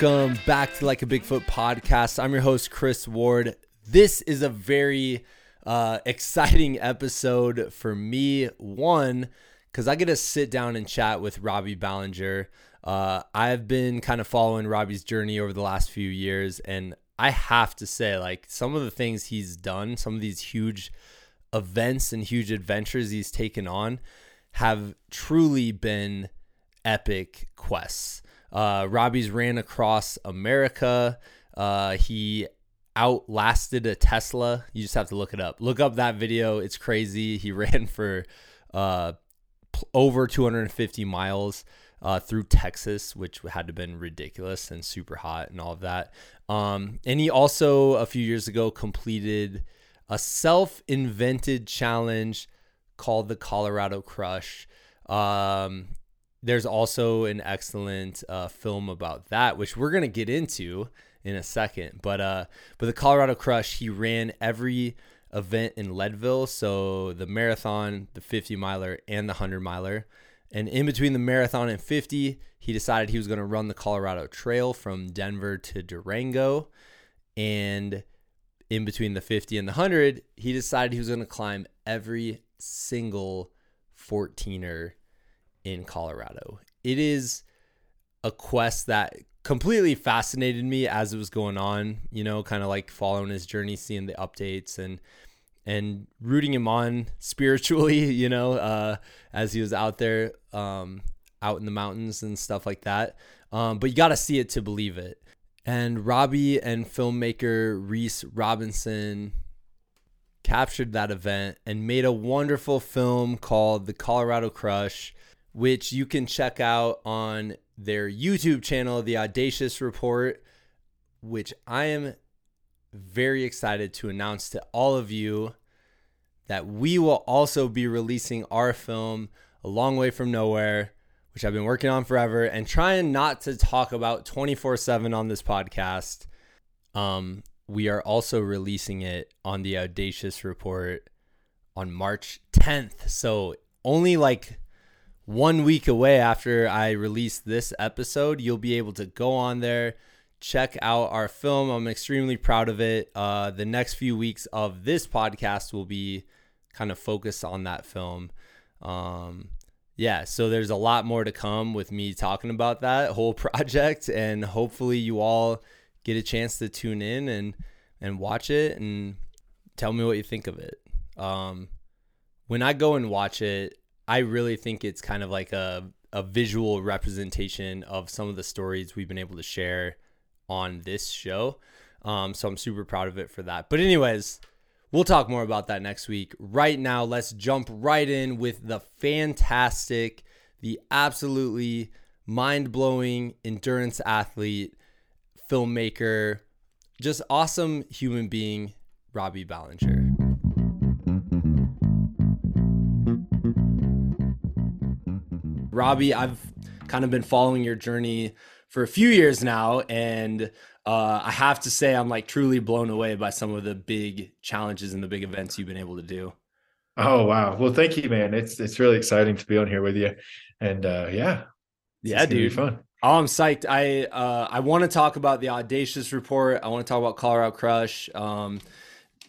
Welcome back to Like a Bigfoot podcast. I'm your host, Chris Ward. This is a very uh, exciting episode for me. One, because I get to sit down and chat with Robbie Balenger. Uh, I've been kind of following Robbie's journey over the last few years, and I have to say, like, some of the things he's done, some of these huge events and huge adventures he's taken on have truly been epic quests. Uh, Robbie's ran across America. Uh, he outlasted a Tesla. You just have to look it up. Look up that video. It's crazy. He ran for uh, over 250 miles uh, through Texas, which had to have been ridiculous and super hot and all of that. Um, and he also, a few years ago, completed a self invented challenge called the Colorado Crush. Um, there's also an excellent uh, film about that, which we're gonna get into in a second. But uh, but the Colorado Crush, he ran every event in Leadville, so the marathon, the 50 miler, and the 100 miler. And in between the marathon and 50, he decided he was going to run the Colorado Trail from Denver to Durango. And in between the 50 and the 100, he decided he was going to climb every single 14er in Colorado. It is a quest that completely fascinated me as it was going on, you know, kind of like following his journey, seeing the updates and and rooting him on spiritually, you know, uh, as he was out there, um, out in the mountains and stuff like that. Um, but you got to see it to believe it. And Robbie and filmmaker Reese Robinson captured that event and made a wonderful film called The Colorado Crush, which you can check out on their YouTube channel, The Audacious Report, which I am very excited to announce to all of you that we will also be releasing our film, A Long Way from Nowhere, which I've been working on forever and trying not to talk about 24 7 on this podcast. Um, we are also releasing it on the Audacious Report on March 10th. So, only like one week away after I release this episode, you'll be able to go on there check out our film. I'm extremely proud of it. Uh, the next few weeks of this podcast will be kind of focused on that film. Um, yeah, so there's a lot more to come with me talking about that whole project, and hopefully you all get a chance to tune in and and watch it and tell me what you think of it. Um, when I go and watch it, I really think it's kind of like a a visual representation of some of the stories we've been able to share on this show. Um, so I'm super proud of it for that. But, anyways, we'll talk more about that next week. Right now, let's jump right in with the fantastic, the absolutely mind blowing endurance athlete, filmmaker, just awesome human being, Robbie Balenger. Robbie, I've kind of been following your journey for a few years now, and uh, I have to say I'm like truly blown away by some of the big challenges and the big events you've been able to do. Oh wow! Well, thank you, man. It's it's really exciting to be on here with you, and uh, yeah, yeah, dude, fun. Oh, I'm psyched. I uh, I want to talk about the audacious report. I want to talk about Colorado Crush, um,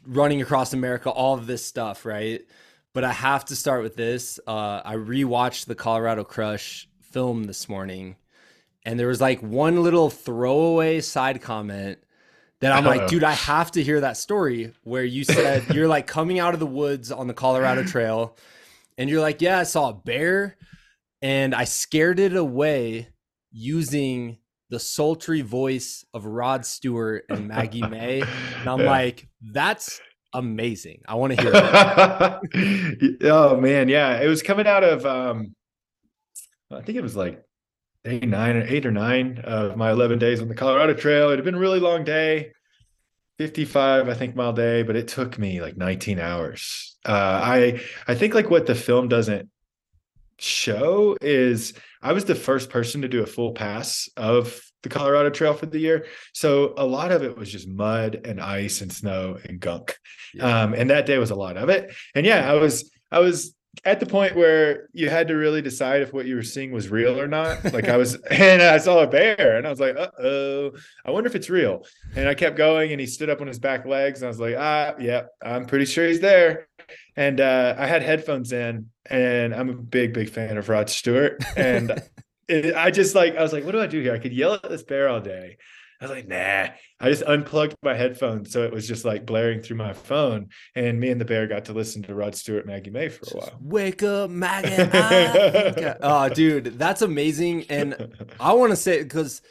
running across America, all of this stuff, right? But I have to start with this. Uh, I rewatched the Colorado Crush film this morning and there was like one little throwaway side comment that I'm like, dude, I have to hear that story where you said you're like coming out of the woods on the Colorado Trail, and you're like, yeah, I saw a bear, and I scared it away using the sultry voice of Rod Stewart and Maggie May, and I'm yeah. like, that's amazing. I want to hear it. oh man, yeah, it was coming out of um, I think it was like day nine or eight or nine of my 11 days on the Colorado Trail. It had been a really long day, 55, I think, mile day, but it took me like 19 hours. Uh, I I think like what the film doesn't show is I was the first person to do a full pass of the Colorado Trail for the year. So a lot of it was just mud and ice and snow and gunk. Yeah. Um, and that day was a lot of it. And yeah, I was I was at the point where you had to really decide if what you were seeing was real or not. Like I was, and I saw a bear, and I was like, "Uh oh, I wonder if it's real." And I kept going, and he stood up on his back legs, and I was like, "Ah, yeah, I'm pretty sure he's there." And uh, I had headphones in, and I'm a big, big fan of Rod Stewart, and it, I just like I was like, "What do I do here?" I could yell at this bear all day, I was like, nah. I just unplugged my headphones, so it was just like blaring through my phone. And me and the bear got to listen to Rod Stewart, Maggie May for a while. Wake up, Maggie! oh, dude, that's amazing. And I want to say because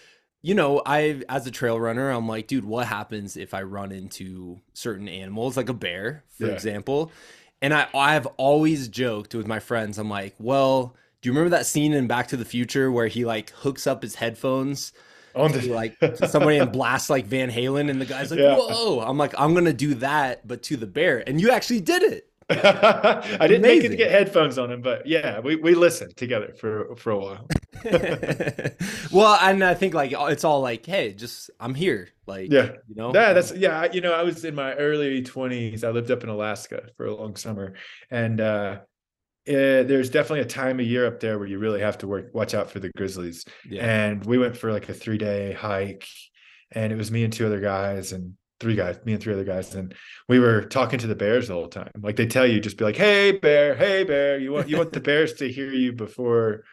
you know, I as a trail runner, I'm like, dude, what happens if I run into certain animals, like a bear, for yeah. example? And I I've always joked with my friends, I'm like, well, do you remember that scene in Back to the Future where he like hooks up his headphones? on the like somebody and blasts like Van Halen, and the guy's like, yeah. "Whoa!" I'm like, "I'm gonna do that, but to the bear," and you actually did it. I didn't Amazing. make it to get headphones on him, but yeah, we, we listened together for for a while. well, and I think like it's all like, hey, just I'm here, like yeah, you know, yeah, that's yeah. You know, I was in my early 20s. I lived up in Alaska for a long summer, and uh, eh, there's definitely a time of year up there where you really have to work watch out for the grizzlies. Yeah. and we went for like a three day hike and it was me and two other guys and three guys me and three other guys and we were talking to the bears the whole time. Like they tell you just be like hey bear hey bear you want you want the bears to hear you before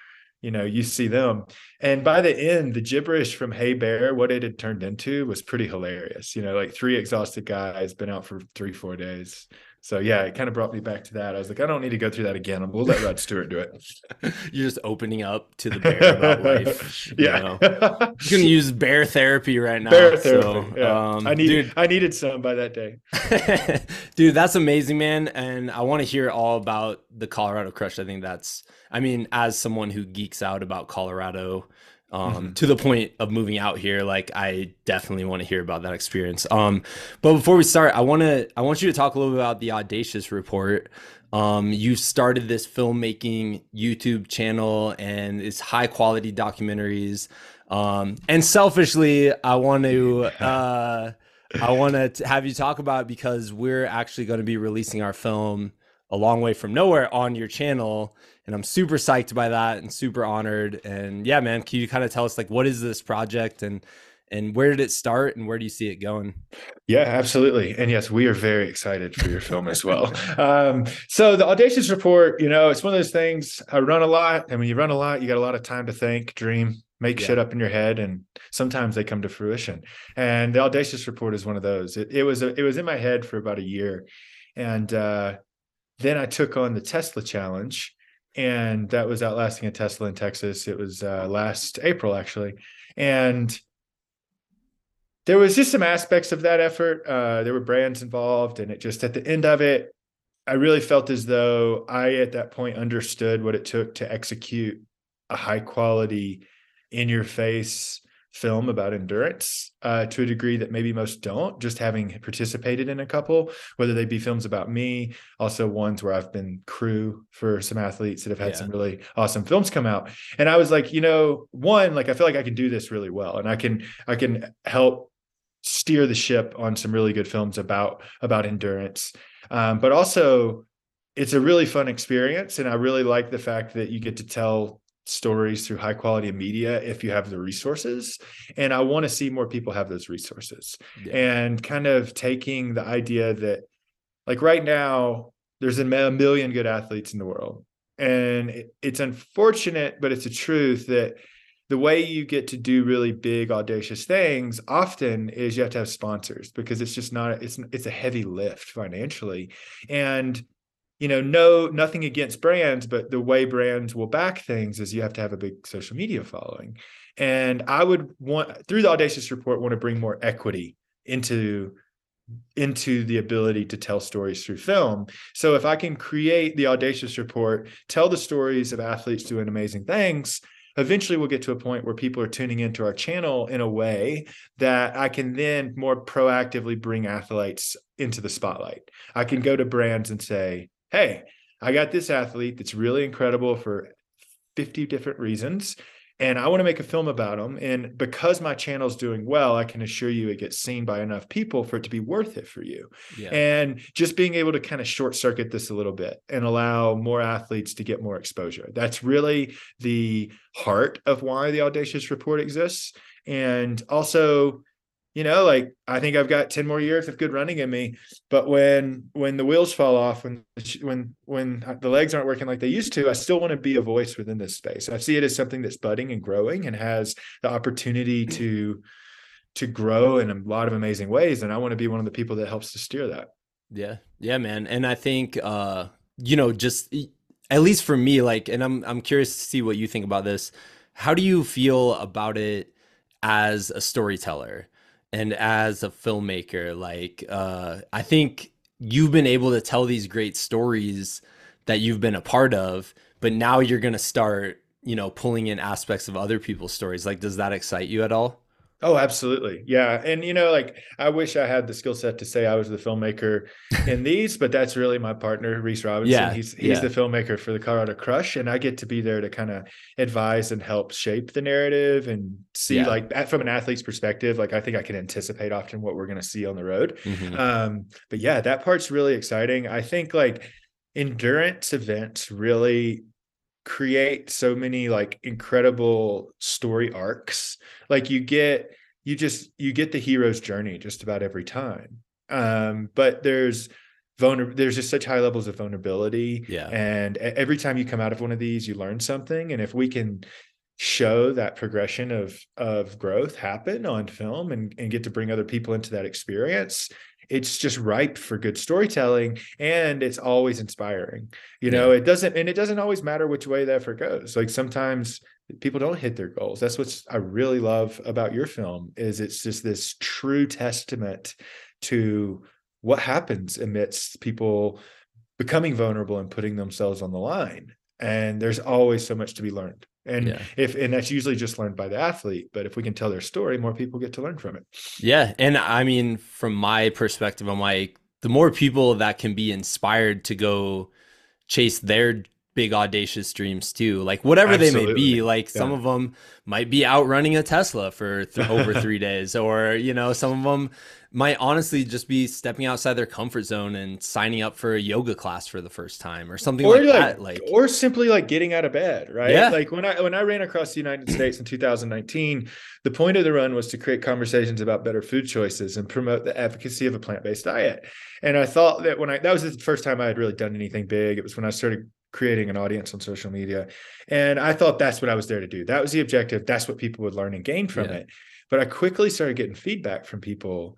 you know you see them. And by the end the gibberish from hey bear what it had turned into was pretty hilarious. You know like three exhausted guys been out for three four days so yeah, it kind of brought me back to that. I was like, I don't need to go through that again. We'll let Rod Stewart do it. You're just opening up to the bear about life. yeah, you, know? you can use bear therapy right now. Bear therapy. So, yeah. um, I needed dude, I needed some by that day. dude, that's amazing, man. And I want to hear all about the Colorado Crush. I think that's. I mean, as someone who geeks out about Colorado um, mm-hmm. to the point of moving out here. Like I definitely want to hear about that experience. Um, but before we start, I want to I want you to talk a little bit about the Audacious Report. Um, you started this filmmaking YouTube channel and it's high quality documentaries. Um, and selfishly, I want to uh, I want to have you talk about because we're actually going to be releasing our film a long way from nowhere on your channel and I'm super psyched by that and super honored. And yeah, man, can you kind of tell us like what is this project and and where did it start and where do you see it going? Yeah, absolutely. And yes, we are very excited for your film as well. Um, so the Audacious Report, you know, it's one of those things. I run a lot, and when you run a lot, you got a lot of time to think, dream, make yeah. shit up in your head, and sometimes they come to fruition. And the Audacious Report is one of those. It, it was a, it was in my head for about a year, and uh, then I took on the Tesla Challenge and that was outlasting a Tesla in Texas. It was uh, last April actually, and there was just some aspects of that effort. Uh, there were brands involved, and it just at the end of it, I really felt as though I at that point understood what it took to execute a high quality, in your face film about endurance uh, to a degree that maybe most don't, just having participated in a couple, whether they be films about me, also ones where I've been crew for some athletes that have had yeah. some really awesome films come out. And I was like, you know, one, like I feel like I can do this really well and I can I can help steer the ship on some really good films about about endurance. Um, but also it's a really fun experience and i really like the fact that you get to tell stories through high quality media if you have the resources and i want to see more people have those resources yeah. and kind of taking the idea that like right now there's a million good athletes in the world and it's unfortunate but it's a truth that the way you get to do really big audacious things often is you have to have sponsors because it's just not it's it's a heavy lift financially and you know, no, nothing against brands, but the way brands will back things is you have to have a big social media following. And I would want through the Audacious report want to bring more equity into into the ability to tell stories through film. So if I can create the Audacious report, tell the stories of athletes doing amazing things, eventually we'll get to a point where people are tuning into our channel in a way that I can then more proactively bring athletes into the spotlight. I can go to brands and say, hey, I got this athlete that's really incredible for 50 different reasons. and I want to make a film about them. And because my channel's doing well, I can assure you it gets seen by enough people for it to be worth it for you. Yeah. And just being able to kind of short circuit this a little bit and allow more athletes to get more exposure. That's really the heart of why the Audacious Report exists. And also, you know like i think i've got 10 more years of good running in me but when when the wheels fall off when when when the legs aren't working like they used to i still want to be a voice within this space. I see it as something that's budding and growing and has the opportunity to to grow in a lot of amazing ways and i want to be one of the people that helps to steer that. Yeah. Yeah man. And i think uh you know just at least for me like and i'm i'm curious to see what you think about this. How do you feel about it as a storyteller and as a filmmaker like uh i think you've been able to tell these great stories that you've been a part of but now you're going to start you know pulling in aspects of other people's stories. Like does that excite you at all Oh, absolutely. Yeah. And, you know, like I wish I had the skill set to say I was the filmmaker in these, but that's really my partner, Reese Robinson. Yeah, he's he's yeah. the filmmaker for the Colorado Crush. And I get to be there to kind of advise and help shape the narrative and see, yeah. like, from an athlete's perspective, like I think I can anticipate often what we're going to see on the road. Mm-hmm. Um, but yeah, that part's really exciting. I think like endurance events really create so many like incredible story arcs. Like you get you just you get the hero's journey just about every time. Um but there's vulnerable there's just such high levels of vulnerability. Yeah. And every time you come out of one of these you learn something. And if we can show that progression of of growth happen on film and, and get to bring other people into that experience it's just ripe for good storytelling and it's always inspiring you know it doesn't and it doesn't always matter which way the effort goes like sometimes people don't hit their goals that's what i really love about your film is it's just this true testament to what happens amidst people becoming vulnerable and putting themselves on the line and there's always so much to be learned and yeah. if and that's usually just learned by the athlete but if we can tell their story more people get to learn from it yeah and i mean from my perspective i'm like the more people that can be inspired to go chase their big audacious dreams too like whatever Absolutely. they may be like yeah. some of them might be out running a tesla for th- over three days or you know some of them might honestly just be stepping outside their comfort zone and signing up for a yoga class for the first time or something or like, like that like or simply like getting out of bed right yeah. like when i when i ran across the united states in 2019 the point of the run was to create conversations about better food choices and promote the efficacy of a plant-based diet and i thought that when i that was the first time i had really done anything big it was when i started creating an audience on social media and i thought that's what i was there to do that was the objective that's what people would learn and gain from yeah. it but i quickly started getting feedback from people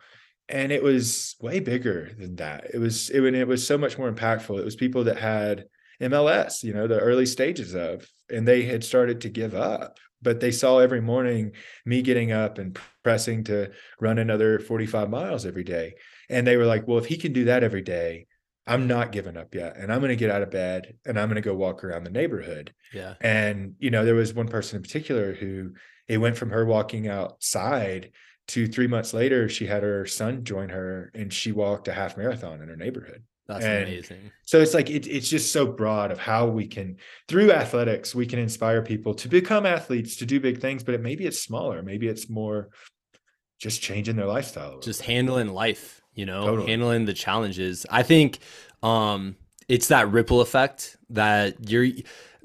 and it was way bigger than that. It was it, it was so much more impactful. It was people that had MLS, you know, the early stages of, and they had started to give up. But they saw every morning me getting up and pressing to run another 45 miles every day. And they were like, well, if he can do that every day, I'm not giving up yet. And I'm going to get out of bed and I'm going to go walk around the neighborhood. Yeah. And, you know, there was one person in particular who it went from her walking outside to three months later, she had her son join her and she walked a half marathon in her neighborhood. That's and amazing. So it's like it, it's just so broad of how we can through athletics we can inspire people to become athletes to do big things, but it, maybe it's smaller, maybe it's more just changing their lifestyle. Just handling life, you know, totally. handling the challenges. I think um it's that ripple effect that you're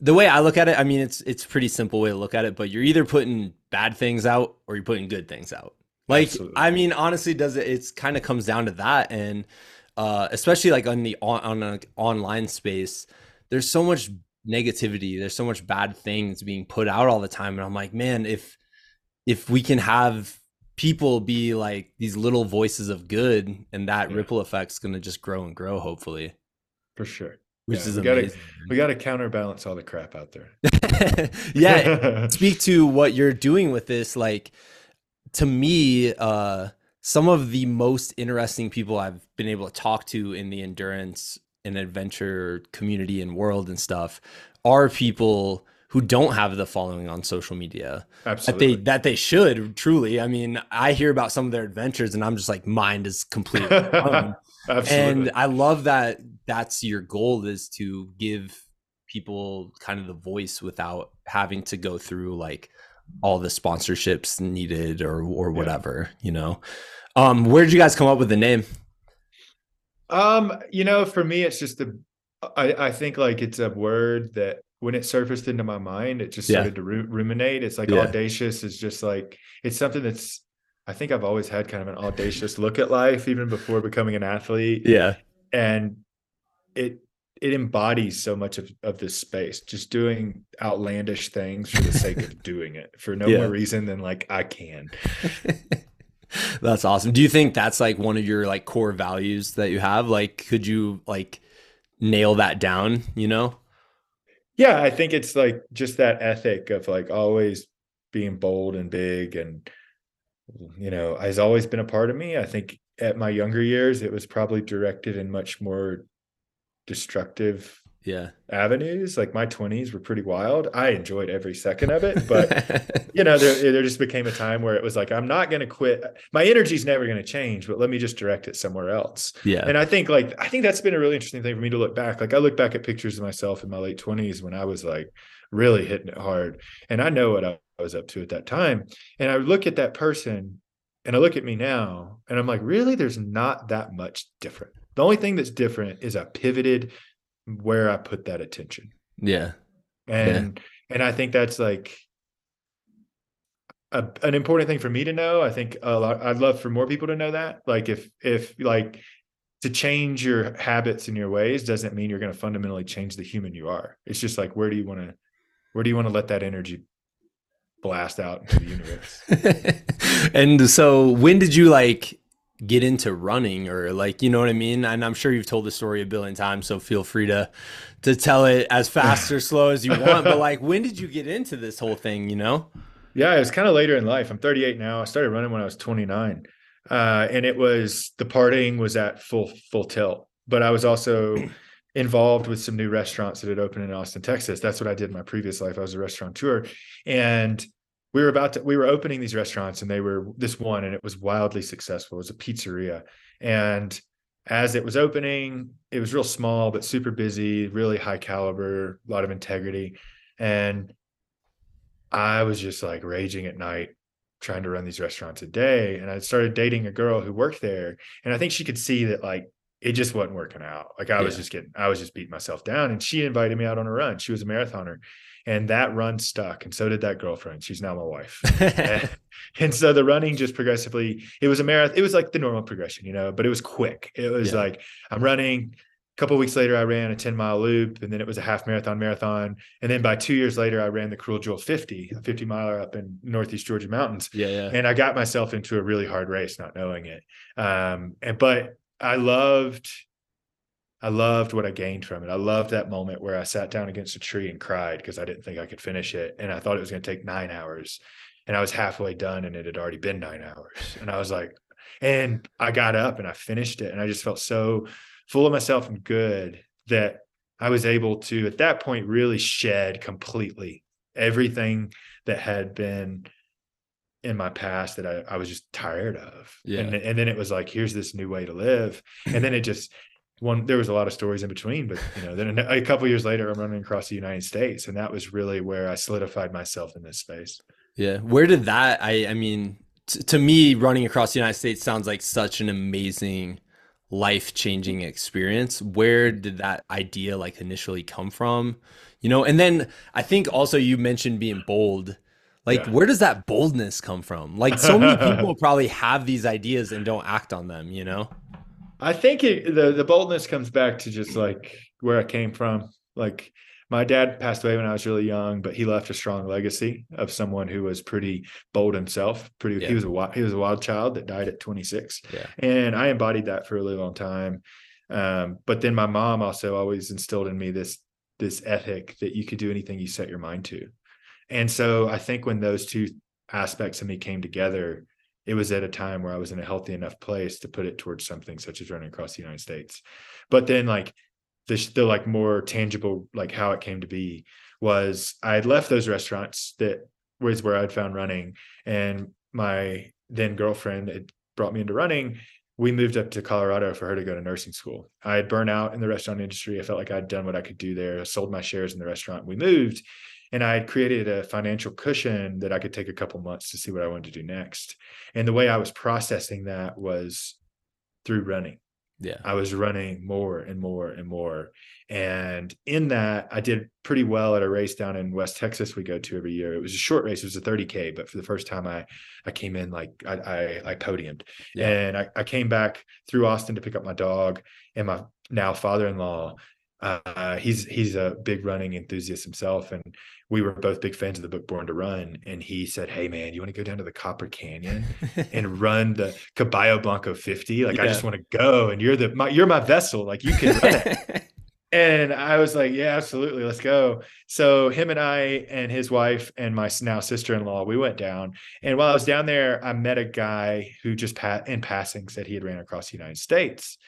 the way I look at it, I mean it's it's pretty simple way to look at it, but you're either putting bad things out or you're putting good things out. Like, Absolutely. I mean, honestly, does it? It's kind of comes down to that, and uh, especially like on the on, on an online space, there's so much negativity. There's so much bad things being put out all the time, and I'm like, man, if if we can have people be like these little voices of good, and that yeah. ripple effect's gonna just grow and grow, hopefully. For sure. Which yeah, is we amazing. Gotta, we got to counterbalance all the crap out there. yeah. speak to what you're doing with this, like to me, uh, some of the most interesting people I've been able to talk to in the endurance and adventure community and world and stuff are people who don't have the following on social media Absolutely. that they that they should truly. I mean, I hear about some of their adventures and I'm just like mind is completely Absolutely. And I love that that's your goal is to give people kind of the voice without having to go through like all the sponsorships needed or or whatever, yeah. you know. Um, where did you guys come up with the name? Um, you know, for me, it's just a. I I think like it's a word that when it surfaced into my mind, it just started yeah. to ruminate. It's like yeah. audacious is just like it's something that's. I think I've always had kind of an audacious look at life, even before becoming an athlete. Yeah, and it it embodies so much of, of this space just doing outlandish things for the sake of doing it for no yeah. more reason than like i can that's awesome do you think that's like one of your like core values that you have like could you like nail that down you know yeah i think it's like just that ethic of like always being bold and big and you know has always been a part of me. I think at my younger years it was probably directed in much more destructive yeah. avenues like my 20s were pretty wild. I enjoyed every second of it but you know there, there just became a time where it was like i'm not going to quit. My energy's never going to change but let me just direct it somewhere else. Yeah. And i think like i think that's been a really interesting thing for me to look back. Like i look back at pictures of myself in my late 20s when i was like really hitting it hard and i know what i was up to at that time. And i look at that person and i look at me now and i'm like really? There's not that much different. The only thing that's different is I pivoted where I put that attention. Yeah. And yeah. and I think that's like a, an important thing for me to know. I think a lot I'd love for more people to know that. Like if if like to change your habits and your ways doesn't mean you're going to fundamentally change the human you are. It's just like where do you want to where do you want to let that energy blast out into the universe? and so when did you like get into running or like you know what I mean? And I'm sure you've told the story a billion times, so feel free to to tell it as fast or slow as you want. But like when did you get into this whole thing, you know? Yeah, it was kind of later in life. I'm 38 now. I started running when I was 29. Uh, and it was the partying was at full full tilt. But I was also involved with some new restaurants that had opened in Austin, Texas. That's what I did in my previous life. I was a restaurateur. And we were about to we were opening these restaurants and they were this one and it was wildly successful. It was a pizzeria. And as it was opening it was real small but super busy really high caliber a lot of integrity. And i was just like raging at night trying to run these restaurants a day. And i started dating a girl who worked there. And i think she could see that like it just wasn't working out. Like i was just getting i was just beating myself down. And she invited me out on a run. She was a marathoner and that run stuck and so did that girlfriend. She's now my wife. And, and, so the running just progressively it was a marathon it was like the normal progression you know but it was quick. It was yeah. like i'm running. A couple weeks later i ran a 10 mile loop and then it was a half marathon marathon. And then by two years later i ran the cruel jewel 50 a 50 miler up in northeast georgia mountains. Yeah, yeah. And i got myself into a really hard race not knowing it. Um and but i loved I loved what I gained from it. I loved that moment where I sat down against a tree and cried because I didn't think I could finish it. And I thought it was going to take nine hours. And I was halfway done and it had already been nine hours. And I was like, and I got up and I finished it. And I just felt so full of myself and good that I was able to, at that point, really shed completely everything that had been in my past that I, I was just tired of. Yeah. And, and then it was like, here's this new way to live. And then it just, one there was a lot of stories in between but you know then a, a couple years later i'm running across the united states and that was really where i solidified myself in this space. Yeah. Where did that i i mean t- to me running across the united states sounds like such an amazing life changing experience. Where did that idea like initially come from? You know and then i think also you mentioned being bold. Like yeah. where does that boldness come from? Like so many people probably have these ideas and don't act on them you know I think it, the the boldness comes back to just like where I came from. Like my dad passed away when I was really young, but he left a strong legacy of someone who was pretty bold himself. Pretty, yeah. he was a wild, he was a wild child that died at 26, yeah. and I embodied that for a really long time. Um, but then my mom also always instilled in me this this ethic that you could do anything you set your mind to, and so I think when those two aspects of me came together, it was at a time where I was in a healthy enough place to put it towards something such as running across the United States. But then like the, the like more tangible, like how it came to be was I had left those restaurants that was where I'd found running and my then girlfriend had brought me into running we moved up to Colorado for her to go to nursing school. I had burned out in the restaurant industry. I felt like I'd done what I could do there. I sold my shares in the restaurant. We moved and I had created a financial cushion that I could take a couple months to see what I wanted to do next. And the way I was processing that was through running. Yeah. I was running more and more and more. And in that, I did pretty well at a race down in West Texas we go to every year. It was a short race, it was a 30K, but for the first time I I came in like I I, I podiumed. Yeah. And I, I came back through Austin to pick up my dog and my now father-in-law. Uh, he's he's a big running enthusiast himself. And we were both big fans of the book Born to Run. And he said, Hey man, you want to go down to the Copper Canyon and run the Caballo Blanco 50? Like, yeah. I just want to go. And you're the my, you're my vessel. Like you can run it. and I was like, yeah, absolutely, let's go. So him and I and his wife and my now sister-in-law, we went down. And while I was down there, I met a guy who just pat in passing said he had ran across the United States,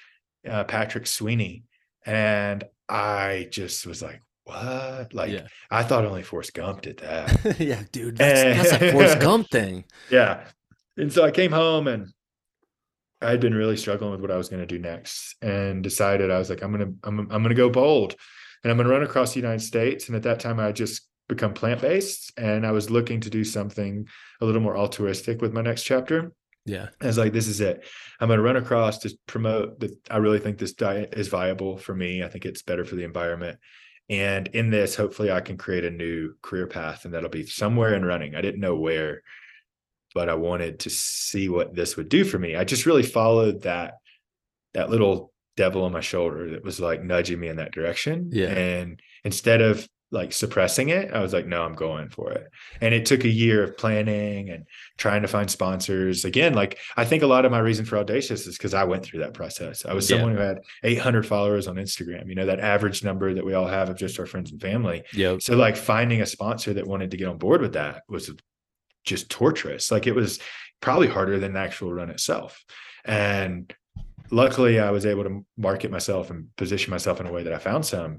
uh, Patrick Sweeney, and I just was like, what? Like yeah. I thought only Forrest Gump did that. yeah, dude, that's, and, that's a Forrest Gump thing. Yeah. And so I came home and I had been really struggling with what I was going to do next and decided I was like, I'm going to, I'm, I'm going to go bold and I'm going to run across the United States. And at that time I had just become plant-based and I was looking to do something a little more altruistic with my next chapter. Yeah. I was like, this is it. I'm going to run across to promote that. I really think this diet is viable for me. I think it's better for the environment. And in this, hopefully I can create a new career path and that'll be somewhere in running. I didn't know where, but I wanted to see what this would do for me. I just really followed that that little devil on my shoulder that was like nudging me in that direction. Yeah. And instead of like suppressing it, I was like, no, I'm going for it. And it took a year of planning and trying to find sponsors. Again, like I think a lot of my reason for audacious is because I went through that process. I was someone who had 800 followers on Instagram, you know, that average number that we all have of just our friends and family. Yeah. So like finding a sponsor that wanted to get on board with that was just torturous. Like it was probably harder than the actual run itself. And luckily, I was able to market myself and position myself in a way that I found some.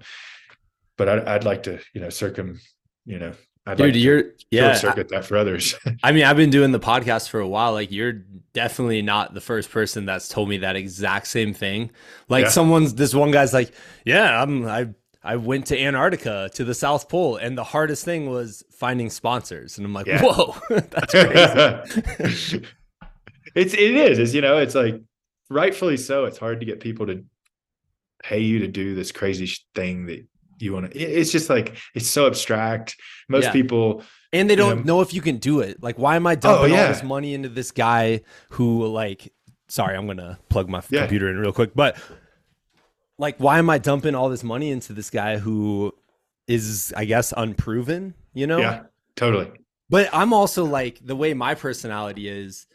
But I'd, I'd like to, you know, circum, you know, I'd Dude, like you're yeah circuit that for others. I mean, I've been doing the podcast for a while. Like, you're definitely not the first person that's told me that exact same thing. Like, yeah. someone's this one guy's like, yeah, I'm I I went to Antarctica to the South Pole, and the hardest thing was finding sponsors. And I'm like, yeah. whoa, that's crazy. it's it is, is you know, it's like rightfully so. It's hard to get people to pay you to do this crazy thing that you want to. It's just like it's so abstract. Most yeah. people. And they don't know, know, if you can do it. Like, why am I dumping oh, yeah. all this money into this guy who, like, sorry, I'm gonna plug my yeah. computer in real quick, but like why am I dumping all this money into this guy who is I guess unproven, you know? Yeah, totally. But I'm also like the way my personality is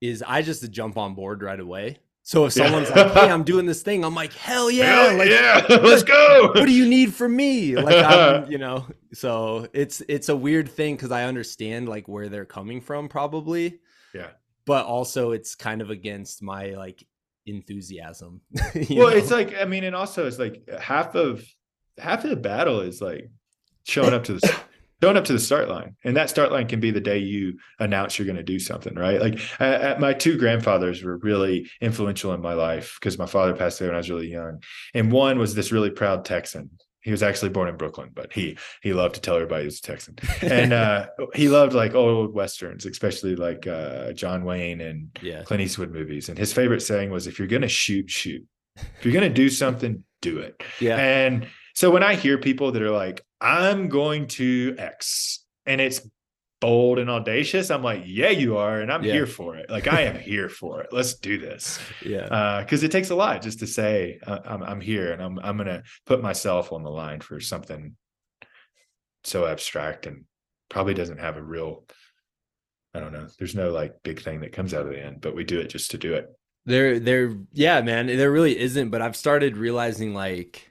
is I just jump on board right away. So if someone's yeah. like, "Hey, I'm doing this thing," I'm like, "Hell yeah! Hell like, yeah, let's go." What do you need from me? Like, I'm, you know. So it's it's a weird thing because I understand like where they're coming from, probably. Yeah. But also, it's kind of against my like enthusiasm. well, know? it's like I mean, and also it's like half of half of the battle is like showing up to the showing up to the start line, and that start line can be the day you announce you're going to do something, right? Like I, I, my two grandfathers were really influential in my life because my father passed away when I was really young, and one was this really proud Texan he was actually born in Brooklyn, but he he loved to tell everybody he was a Texan, and uh, he loved like old westerns, especially like uh, John Wayne and yeah. Clint Eastwood movies. And his favorite saying was, "If you're gonna shoot, shoot. If you're gonna do something, do it." Yeah. And so when I hear people that are like, "I'm going to X," and it's bold and audacious. I'm like yeah you are. And i'm yeah. here for it. Like i am here for it. Let's do this. Yeah. Because uh, it takes a lot just to say uh, I'm, I'm here and i'm, I'm gonna put myself on the line for something so abstract and probably doesn't have a real i don't know there's no like big thing that comes out of the end but we do it just to do it. There there yeah man. There really isn't but i've started realizing like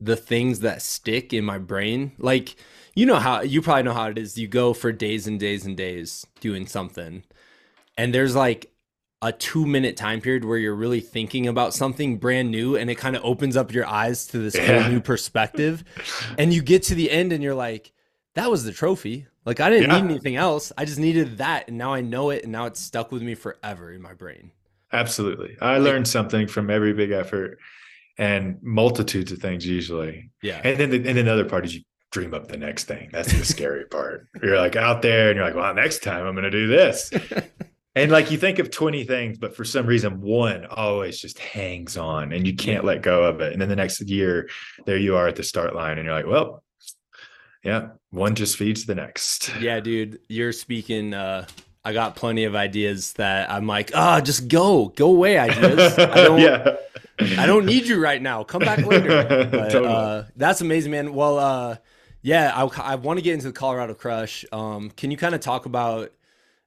the things that stick in my brain like you know how you probably know how it is. You go for days and days and days doing something, and there's like a two minute time period where you're really thinking about something brand new and it kind of opens up your eyes to this yeah. whole new perspective. and you get to the end and you're like, that was the trophy. Like I didn't yeah. need anything else. I just needed that. And now I know it. And now it's stuck with me forever in my brain. absolutely. I learned something from every big effort and multitudes of things usually. Yeah. And then the, and then the other part is you dream up the next thing. That's the scary part. You're like out there and you're like, well, next time I'm going to do this. and like you think of 20 things, but for some reason, one always just hangs on and you can't let go of it. And then the next year, there you are at the start line and you're like, well, yeah, one just feeds the next. Yeah, dude, you're speaking. Uh, I got plenty of ideas that I'm like, ah, oh, just go, go away, ideas. I don't, yeah. I don't need you right now. Come back later. But, totally. uh, that's amazing, man. Well, uh, yeah, I, I want to get into the Colorado Crush. Um, can you kind of talk about?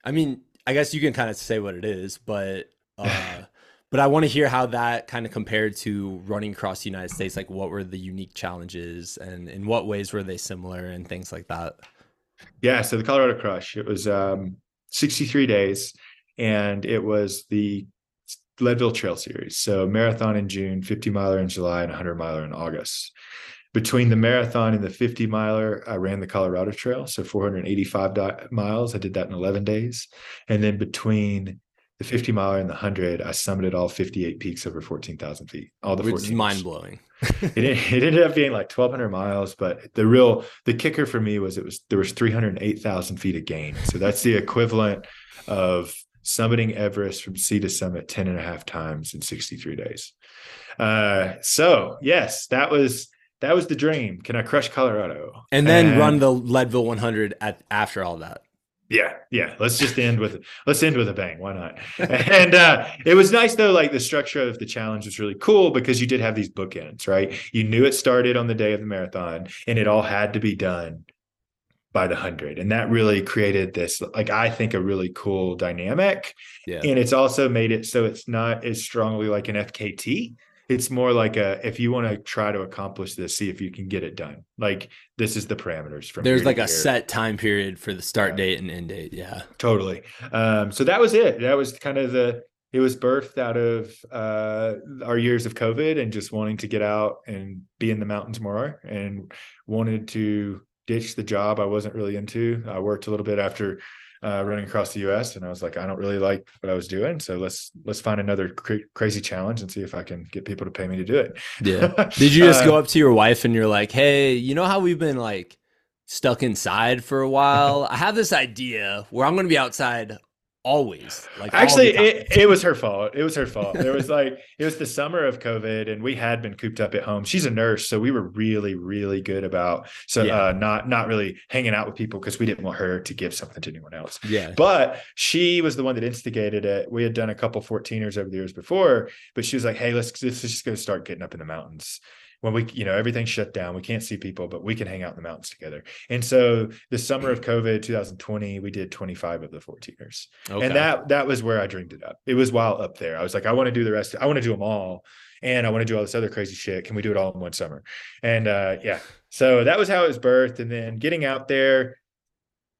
I mean, I guess you can kind of say what it is, but uh, but I want to hear how that kind of compared to running across the United States. Like, what were the unique challenges, and in what ways were they similar, and things like that. Yeah, so the Colorado Crush, it was um, 63 days, and it was the Leadville Trail Series. So marathon in June, 50 miler in July, and 100 miler in August between the marathon and the 50 miler, I ran the Colorado Trail, so 485 miles. I did that in 11 days. And then between the 50 miler and the 100, I summited all 58 peaks over 14,000 feet. All the Which is mind blowing. it, it ended up being like 1,200 miles, but the real the kicker for me was it was there was 308,000 feet of gain. So that's the equivalent of summiting Everest from sea to summit 10 and a half times in 63 days. Uh, so yes, that was that was the dream. Can I crush Colorado? And then and, run the Leadville 100 at after all that. Yeah, yeah. Let's just end with let's end with a bang. Why not? and uh, it was nice though. Like the structure of the challenge was really cool because you did have these bookends, right? You knew it started on the day of the marathon, and it all had to be done by the hundred, and that really created this, like I think, a really cool dynamic. Yeah. And it's also made it so it's not as strongly like an FKT it's more like a if you want to try to accomplish this see if you can get it done. Like this is the parameters from there's like a set time period for the start yeah. date and end date yeah. Totally. Um, so that was it. That was kind of the it was birthed out of uh, our years of covid and just wanting to get out and be in the mountains more and wanted to ditch the job i wasn't really into i worked a little bit after uh, running across the U.S. and I was like, I don't really like what I was doing, so let's let's find another cr- crazy challenge and see if I can get people to pay me to do it. Yeah. Did you just uh, go up to your wife and you're like, Hey, you know how we've been like stuck inside for a while? I have this idea where I'm going to be outside always like actually it, it was her fault. It was her fault. There was like it was the summer of covid and we had been cooped up at home. She's a nurse so we were really really good about so yeah. uh, not not really hanging out with people because we didn't want her to give something to anyone else. Yeah. But she was the one that instigated it. We had done a couple 14ers over the years before but she was like hey let's, let's just go start getting up in the mountains when we, you know, everything's shut down, we can't see people, but we can hang out in the mountains together. And so the summer of COVID 2020, we did 25 of the 14ers. Okay. And that that was where I dreamed it up. It was while up there. I was like, I want to do the rest, I want to do them all. And I want to do all this other crazy shit. Can we do it all in one summer? And uh yeah. So that was how it was birthed. And then getting out there,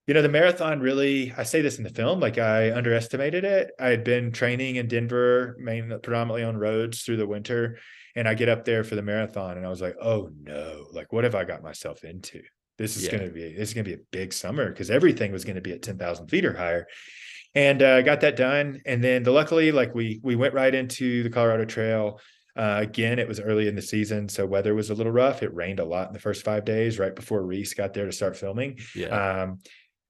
you know the marathon really i say this in the film like i underestimated it i had been training in denver mainly predominantly on roads through the winter and I get up there for the marathon and I was like, oh no, like what have I got myself into? This is yeah. going to be this is going to be a big summer because everything was going to be at 10,000 feet or higher. And uh, got that done. And then the luckily, like we we went right into the Colorado Trail. Uh, again, it was early in the season, so weather was a little rough. It rained a lot in the first five days, right before Reese got there to start filming. Yeah. Um,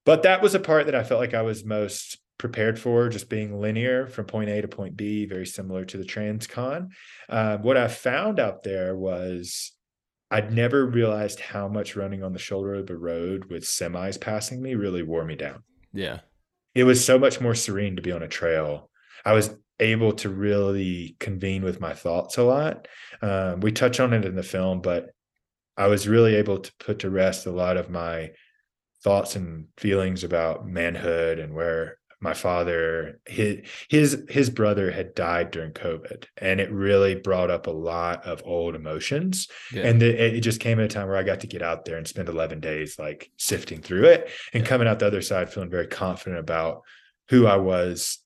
but that was a part that I felt like I was most prepared for just being linear from point A to point B, very similar to the Transcon. Uh, what I found out there was I'd never realized how much running on the shoulder of the road with semis passing me really wore me down. Yeah. It was so much more serene to be on a trail. I was able to really convene with my thoughts a lot. Um, we touch on it in the film, but I was really able to put to rest a lot of my thoughts and feelings about manhood and where my father his his his brother had died during covid and it really brought up a lot of old emotions yeah. and the, it just came at a time where i got to get out there and spend 11 days like sifting through it and yeah. coming out the other side feeling very confident about who i was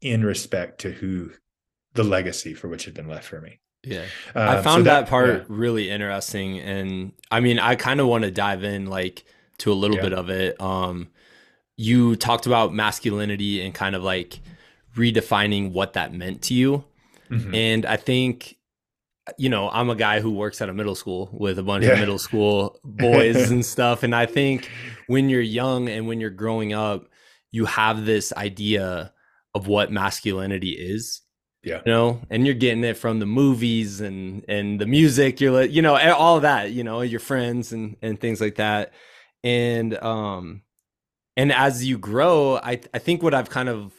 in respect to who the legacy for which had been left for me yeah. Um, I found so that, that, part yeah. really interesting. And I mean, I kind of want to dive in like to a little bit of it. Um, you talked about masculinity and kind of like redefining what that meant to you. Mm-hmm. And I think you know, I'm a guy who works at a middle school with a bunch yeah. of middle school boys and stuff. And I think when you're young and when you're growing up, you have this idea of what masculinity is. Yeah. You know, and you're getting it from the movies and and the music, you're like, you know, all of that, you know, your friends and and things like that. And um and as you grow, I I think what I've kind of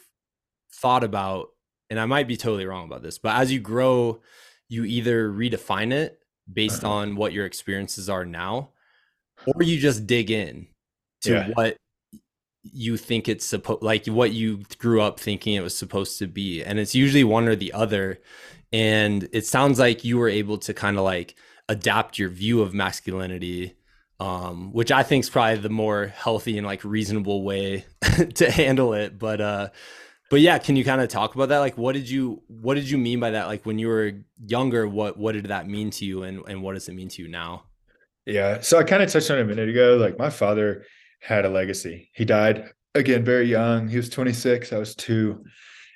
thought about and I might be totally wrong about this, but as you grow, you either redefine it based uh-huh. on what your experiences are now or you just dig in to yeah. what you think it's supposed like what you grew up thinking it was supposed to be and it's usually one or the other and it sounds like you were able to kind of like adapt your view of masculinity um, which i think is probably the more healthy and like reasonable way to handle it. But uh but yeah can you kind of talk about that? Like what did you what did you mean by that? Like when you were younger what what did that mean to you and and what does it mean to you now? Yeah so i kind of touched on it a minute ago. Like my father had a legacy. He died again very young. He was 26 i was two.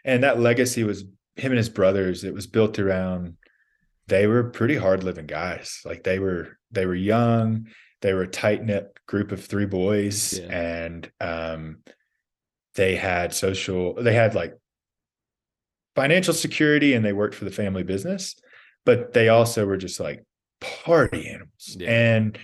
And that legacy was him and his brothers. It was built around they were pretty hard living guys. Like they were they were young they were a tight knit group of three boys yeah. and um they had social they had like financial security and they worked for the family business but they also were just like party animals yeah. and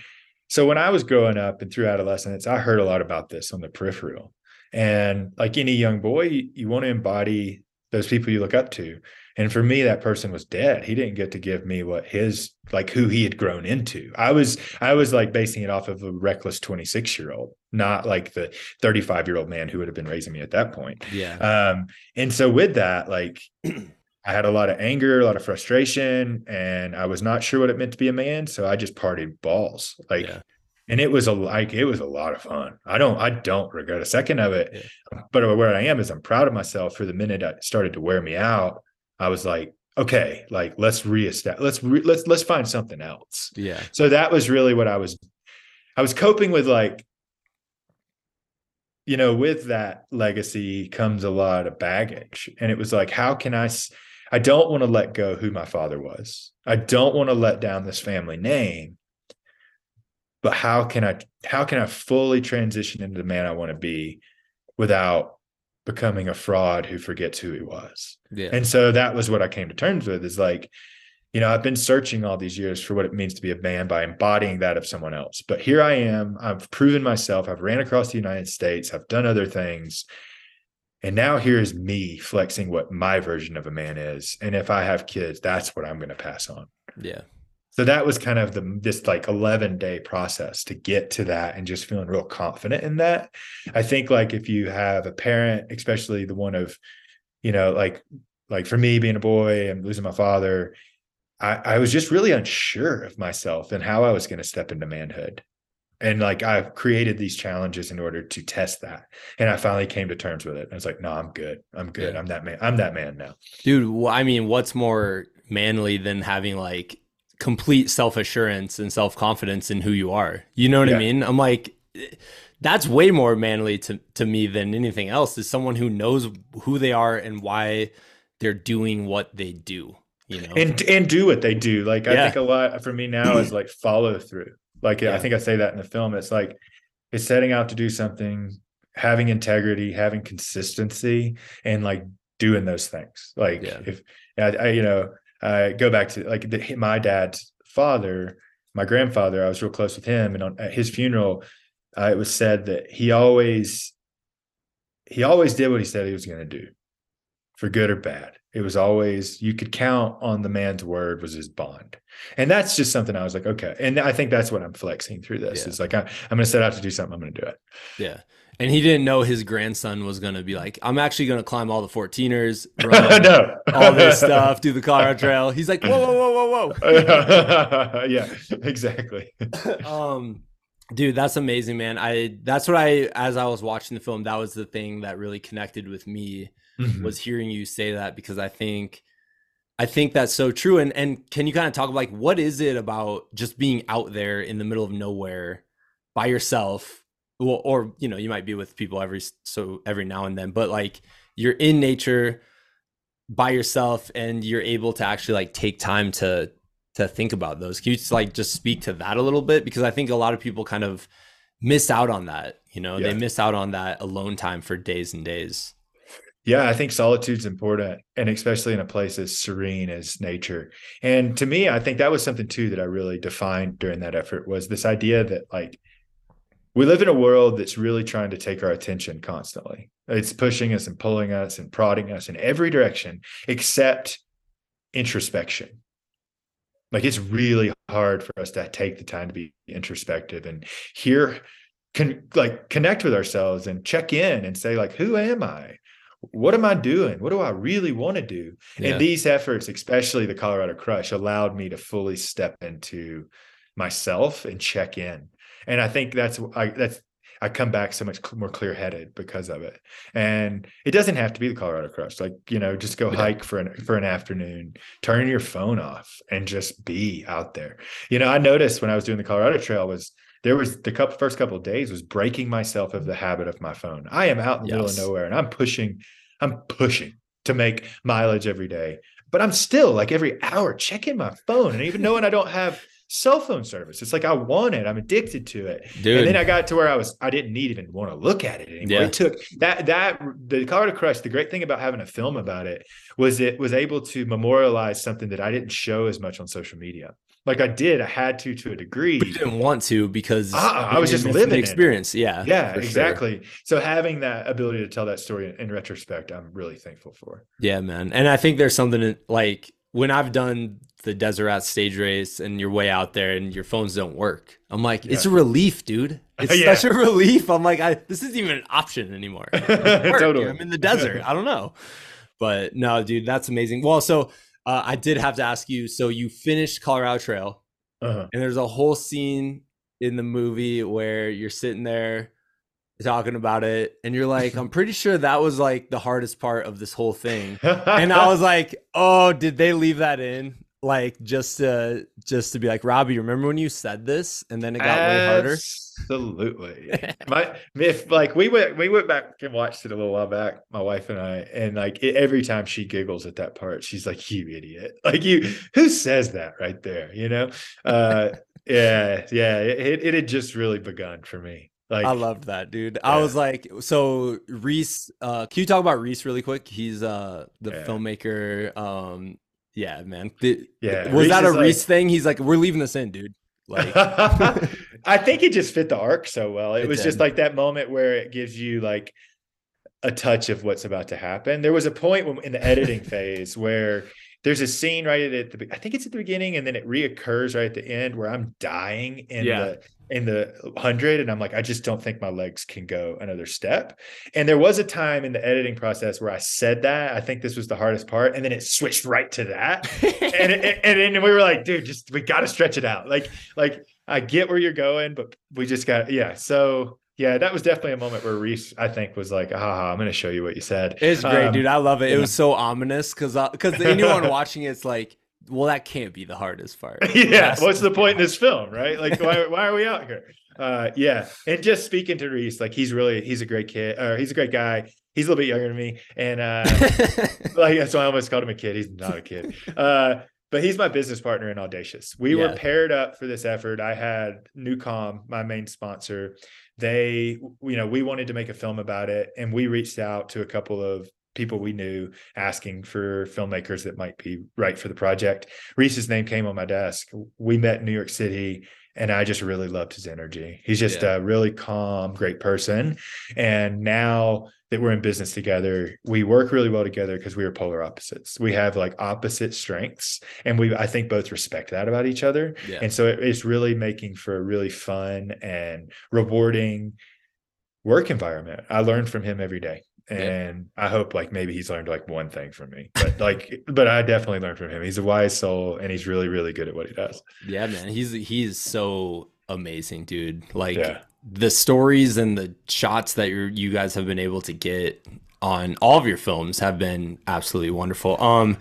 so when i was growing up and through adolescence i heard a lot about this on the peripheral and like any young boy you, you want to embody those people you look up to and for me, that person was dead. He didn't get to give me what his like who he had grown into. I was I was like basing it off of a reckless 26 year old, not like the 35 year old man who would have been raising me at that point. Yeah. Um, and so with that, like I had a lot of anger, a lot of frustration, and I was not sure what it meant to be a man. So I just partied balls. Like yeah and it was a like it was a lot of fun. I don't I don't regret a second of it. Yeah. But where I am is I'm proud of myself for the minute it started to wear me out. I was like, okay, like let's reestablish, let's re- let's let's find something else. Yeah. So that was really what I was. I was coping with like, you know, with that legacy comes a lot of baggage, and it was like, how can I? I don't want to let go who my father was. I don't want to let down this family name. But how can I? How can I fully transition into the man I want to be without becoming a fraud who forgets who he was. Yeah. And so that was what I came to terms with is like, you know, I've been searching all these years for what it means to be a man by embodying that of someone else. But here I am. I've proven myself. I've ran across the United States. I've done other things. And now here's me flexing what my version of a man is. And if I have kids, that's what I'm going to pass on. Yeah so that was kind of the this like 11 day process to get to that and just feeling real confident in that i think like if you have a parent especially the one of you know like like for me being a boy and losing my father i i was just really unsure of myself and how i was going to step into manhood and like I've created these challenges in order to test that. And I finally came to terms with it. I was like, no, I'm good. I'm good. Yeah. I'm that man. I'm that man now. Dude, I mean, what's more manly than having like complete self assurance and self confidence in who you are. You know what yeah. I mean? I'm like, that's way more manly to, to me than anything else is someone who knows who they are and why they're doing what they do, you know, and, and do what they do. Like, yeah. I think a lot for me now is like follow through. Like, yeah. I think I say that in the film. It's like, it's setting out to do something, having integrity, having consistency, and like doing those things. Like, yeah. if I, I, you know, uh, go back to like the, my dad's father, my grandfather. I was real close with him, and on, at his funeral, uh, it was said that he always he always did what he said he was going to do, for good or bad. It was always you could count on the man's word was his bond, and that's just something I was like, okay. And I think that's what I'm flexing through this. Yeah. It's like I, I'm going to set out to do something. I'm going to do it. Yeah. And he didn't know his grandson was going to be like, I'm actually going to climb all the 14ers, run no. all this stuff, do the Colorado Trail. He's like, whoa, whoa, whoa, whoa, whoa. yeah, exactly. um, dude, that's amazing, man. I that's what I as I was watching the film, that was the thing that really connected with me mm-hmm. was hearing you say that because I think I think that's so true. And and can you kind of talk about like what is it about just being out there in the middle of nowhere by yourself? Well, or you know, you might be with people every so every now and then, but like you're in nature, by yourself and you're able to actually like take time to to think about those. Can you just like just speak to that a little bit? Because I think a lot of people kind of miss out on that. You know, yeah. they miss out on that alone time for days and days. Yeah, I think solitude's important, and especially in a place as serene as nature. And to me, I think that was something too that I really defined during that effort was this idea that like we live in a world that's really trying to take our attention constantly. It's pushing us and pulling us and prodding us in every direction except introspection. Like it's really hard for us to take the time to be introspective and hear, can like connect with ourselves and check in and say like, who am I? what am I doing? What do I really want to do? Yeah. And these efforts, especially the Colorado Crush, allowed me to fully step into myself and check in. And I think that's I that's I come back so much more clear headed because of it. And it doesn't have to be the Colorado Crush. Like, you know, just go yeah. hike for an for an afternoon, turn your phone off and just be out there. You know, I noticed when I was doing the Colorado Trail was there was the couple, first couple of days was breaking myself of the habit of my phone. I am out in the yes. middle of nowhere and I'm pushing, I'm pushing to make mileage every day. But I'm still like every hour checking my phone. And even knowing I don't have cell phone service, it's like I want it. I'm addicted to it. Dude. And then I got to where I was, I didn't need even want to look at it anymore. Yeah. It took that that the Colorado Crush, the great thing about having a film about it was it was able to memorialize something that I didn't show as much on social media like I did, I had to to a degree. But you didn't want to because uh, I was just living the experience. Yeah, yeah, exactly. Sure. So having that ability to tell that story in retrospect, I'm really thankful for. Yeah, man, and I think there's something like when I've done the Desert stage race and you're way out there and your phones don't work. I'm like, yeah. it's a relief, dude. It's yeah. such a relief. I'm like, I, this isn't even an option anymore. totally. I'm in the desert. I don't know. But no, dude, that's amazing. Well, so uh, I did have to ask you. So you finished Colorado Trail, uh-huh. and there's a whole scene in the movie where you're sitting there talking about it, and you're like, "I'm pretty sure that was like the hardest part of this whole thing." and I was like, "Oh, did they leave that in?" Like just to just to be like Robbie, remember when you said this and then it got Absolutely. way harder? Absolutely. my if like we went we went back and watched it a little while back, my wife and I, and like it, every time she giggles at that part, she's like, "You idiot!" Like you, who says that right there? You know? Uh, yeah, yeah. It it had just really begun for me. Like I loved that, dude. Yeah. I was like, so Reese, uh, can you talk about Reese really quick? He's uh the yeah. filmmaker um yeah, man. The, yeah. Was Reese that a Reese like, thing? He's like, we're leaving this in, dude. Like, I think it just fit the arc so well. It, it was did. just like that moment where it gives you like a touch of what's about to happen. There was a point when, in the editing phase where there's a scene right at the I think it's at the beginning and then it reoccurs right at the end where I'm dying in yeah. the in the 100 and I'm like I just don't think my legs can go another step. And there was a time in the editing process where I said that, I think this was the hardest part and then it switched right to that. and it, and and we were like, dude, just we got to stretch it out. Like like I get where you're going, but we just got yeah. So yeah, that was definitely a moment where Reese, I think, was like, "Haha, I'm going to show you what you said." It's great, um, dude. I love it. It was so ominous because because anyone watching it's like, well, that can't be the hardest part. yeah, what's the point in this film, right? Like, why why are we out here? Uh, yeah, and just speaking to Reese, like he's really he's a great kid, or he's a great guy. He's a little bit younger than me, and uh, like so I almost called him a kid. He's not a kid. Uh, but he's my business partner in Audacious. We yeah. were paired up for this effort. I had Newcom, my main sponsor. They, you know, we wanted to make a film about it, and we reached out to a couple of people we knew asking for filmmakers that might be right for the project. Reese's name came on my desk. We met in New York City and I just really loved his energy. He's just yeah. a really calm, great person. And now that we're in business together, we work really well together because we are polar opposites. We have like opposite strengths, and we I think both respect that about each other. Yeah. And so it's really making for a really fun and rewarding work environment. I learn from him every day and yeah. I hope like maybe he's learned like one thing from me, but like, but I definitely learned from him. He's a wise soul, and he's really, really good at what he does. Yeah, man, he's he's so amazing, dude. Like yeah. the stories and the shots that you you guys have been able to get on all of your films have been absolutely wonderful. Um,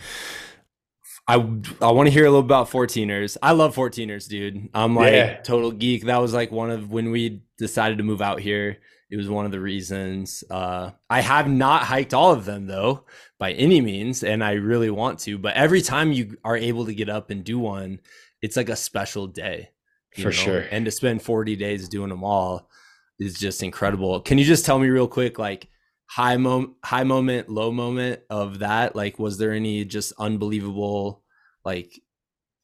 I I want to hear a little about 14ers. I love 14ers, dude. I'm like yeah. total geek. That was like one of when we decided to move out here It was one of the reasons. Uh, I have not hiked all of them though, by any means, and I really want to. But every time you are able to get up and do one, it's like a special day. For know? sure. And to spend 40 days doing them all is just incredible. Can you just tell me real quick, like high moment, high moment, low moment of that? Like, was there any just unbelievable, like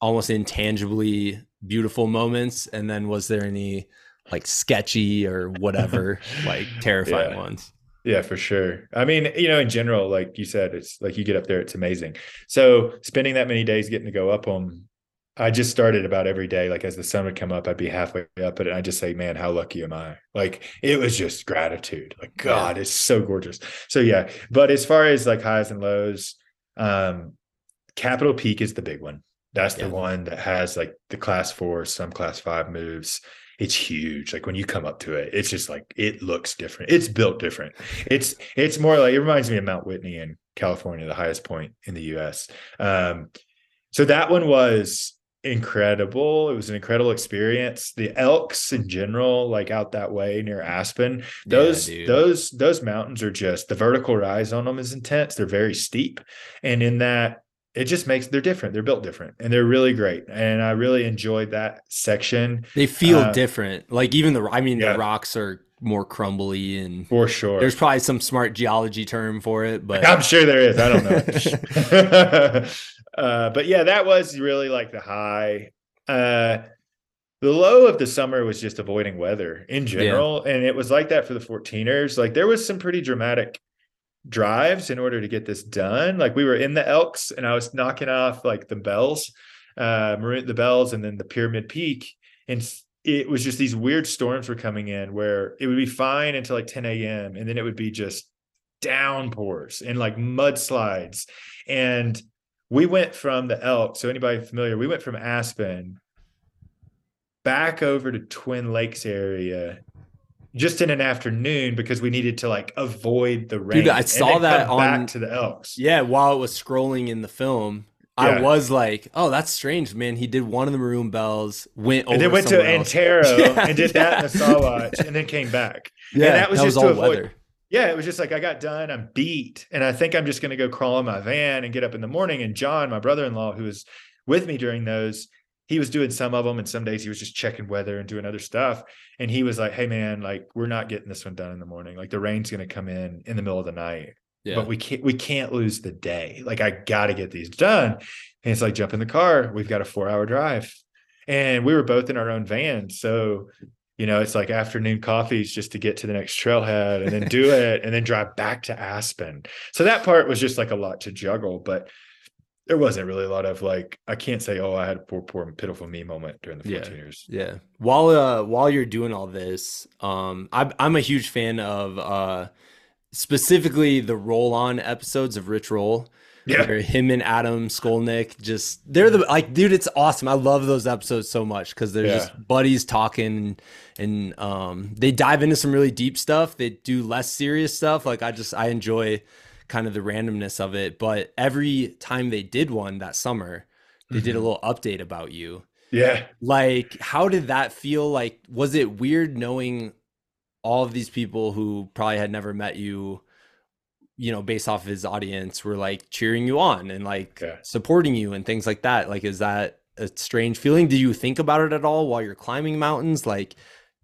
almost intangibly beautiful moments? And then was there any like sketchy or whatever, like terrifying yeah. ones? Yeah, for sure. I mean, you know, in general, like you said, it's like you get up there, it's amazing. So spending that many days getting to go up them, I just started about every day. Like as the sun would come up, I'd be halfway up it, and I just say, "Man, how lucky am I?" Like it was just gratitude. Like God, yeah. it's so gorgeous. So yeah. But as far as like highs and lows, um, Capitol Peak is the big one. That's yeah. the one that has like the class four, some class five moves it's huge. Like when you come up to it, it's just like it looks different. It's built different. It's it's more like it reminds me of Mount Whitney in California, the highest point in the U.S. Um, so that one was incredible. It was an incredible experience. The Elks in general, like out that way near Aspen, those yeah, those those mountains are just the vertical rise on them is intense. They're very steep, and in that it just makes they're different. They're built different and they're really great. And I really enjoyed that section. They feel uh, different. Like even the I mean yeah. the rocks are more crumbly and for sure. There's probably some smart geology term for it, but I'm sure there is. I don't know. uh, but yeah, that was really like the high. Uh, the low of the summer was just avoiding weather in general, yeah. and it was like that for the 14ers. Like there was some pretty dramatic drives in order to get this done. Like we were in the Elks and I was knocking off like the bells, uh, the bells, and then the Pyramid Peak. And it was just these weird storms were coming in where it would be fine until like 10 a.m. and then it would be just downpours and like mudslides. And we went from the Elk. So anybody familiar, we went from Aspen back over to Twin Lakes area just in an afternoon because we needed to like avoid the rain. Dude, I saw that on back to the Elks. Yeah, while it was scrolling in the film, yeah. I was like, "Oh, that's strange, man." He did one of the maroon bells, went over and then went to else. Antero yeah, and did yeah. that in the Sawatch, and then came back. Yeah, and that was that just was to avoid. Weather. Yeah, it was just like I got done, I'm beat, and I think I'm just going to go crawl in my van and get up in the morning. And John, my brother-in-law, who was with me during those, he was doing some of them and some days he was just checking weather and doing other stuff. And he was like hey man like we're not getting this one done in the morning. Like the rain's going to come in in the middle of the night yeah. but we can't we can't lose the day. Like i got to get these done. And it's like jump in the car. We've got a four hour drive. And we were both in our own van. So you know it's like afternoon coffees just to get to the next trailhead and then do it and then drive back to aspen. So that part was just like a lot to juggle but there wasn't really a lot of like I can't say oh I had a poor poor pitiful me moment during the 14 yeah, years. Yeah. While uh while you're doing all this, um I'm I'm a huge fan of uh specifically the roll on episodes of Rich Roll. Yeah. Where him and Adam Skolnick just they're the like dude it's awesome. I love those episodes so much cuz they're yeah. just buddies talking and um they dive into some really deep stuff. They do less serious stuff. Like I just I enjoy kind of the randomness of it. But every time they did one that summer, they mm-hmm. did a mm-hmm. little update about you. Yeah. Like, how did that feel? Like, was it weird knowing all of these people who probably had never met you, you know, based off of his audience, were like cheering you on and like yeah. supporting you and things like that? Like, is that a strange feeling? Do you think about it at all while you're climbing mountains? Like,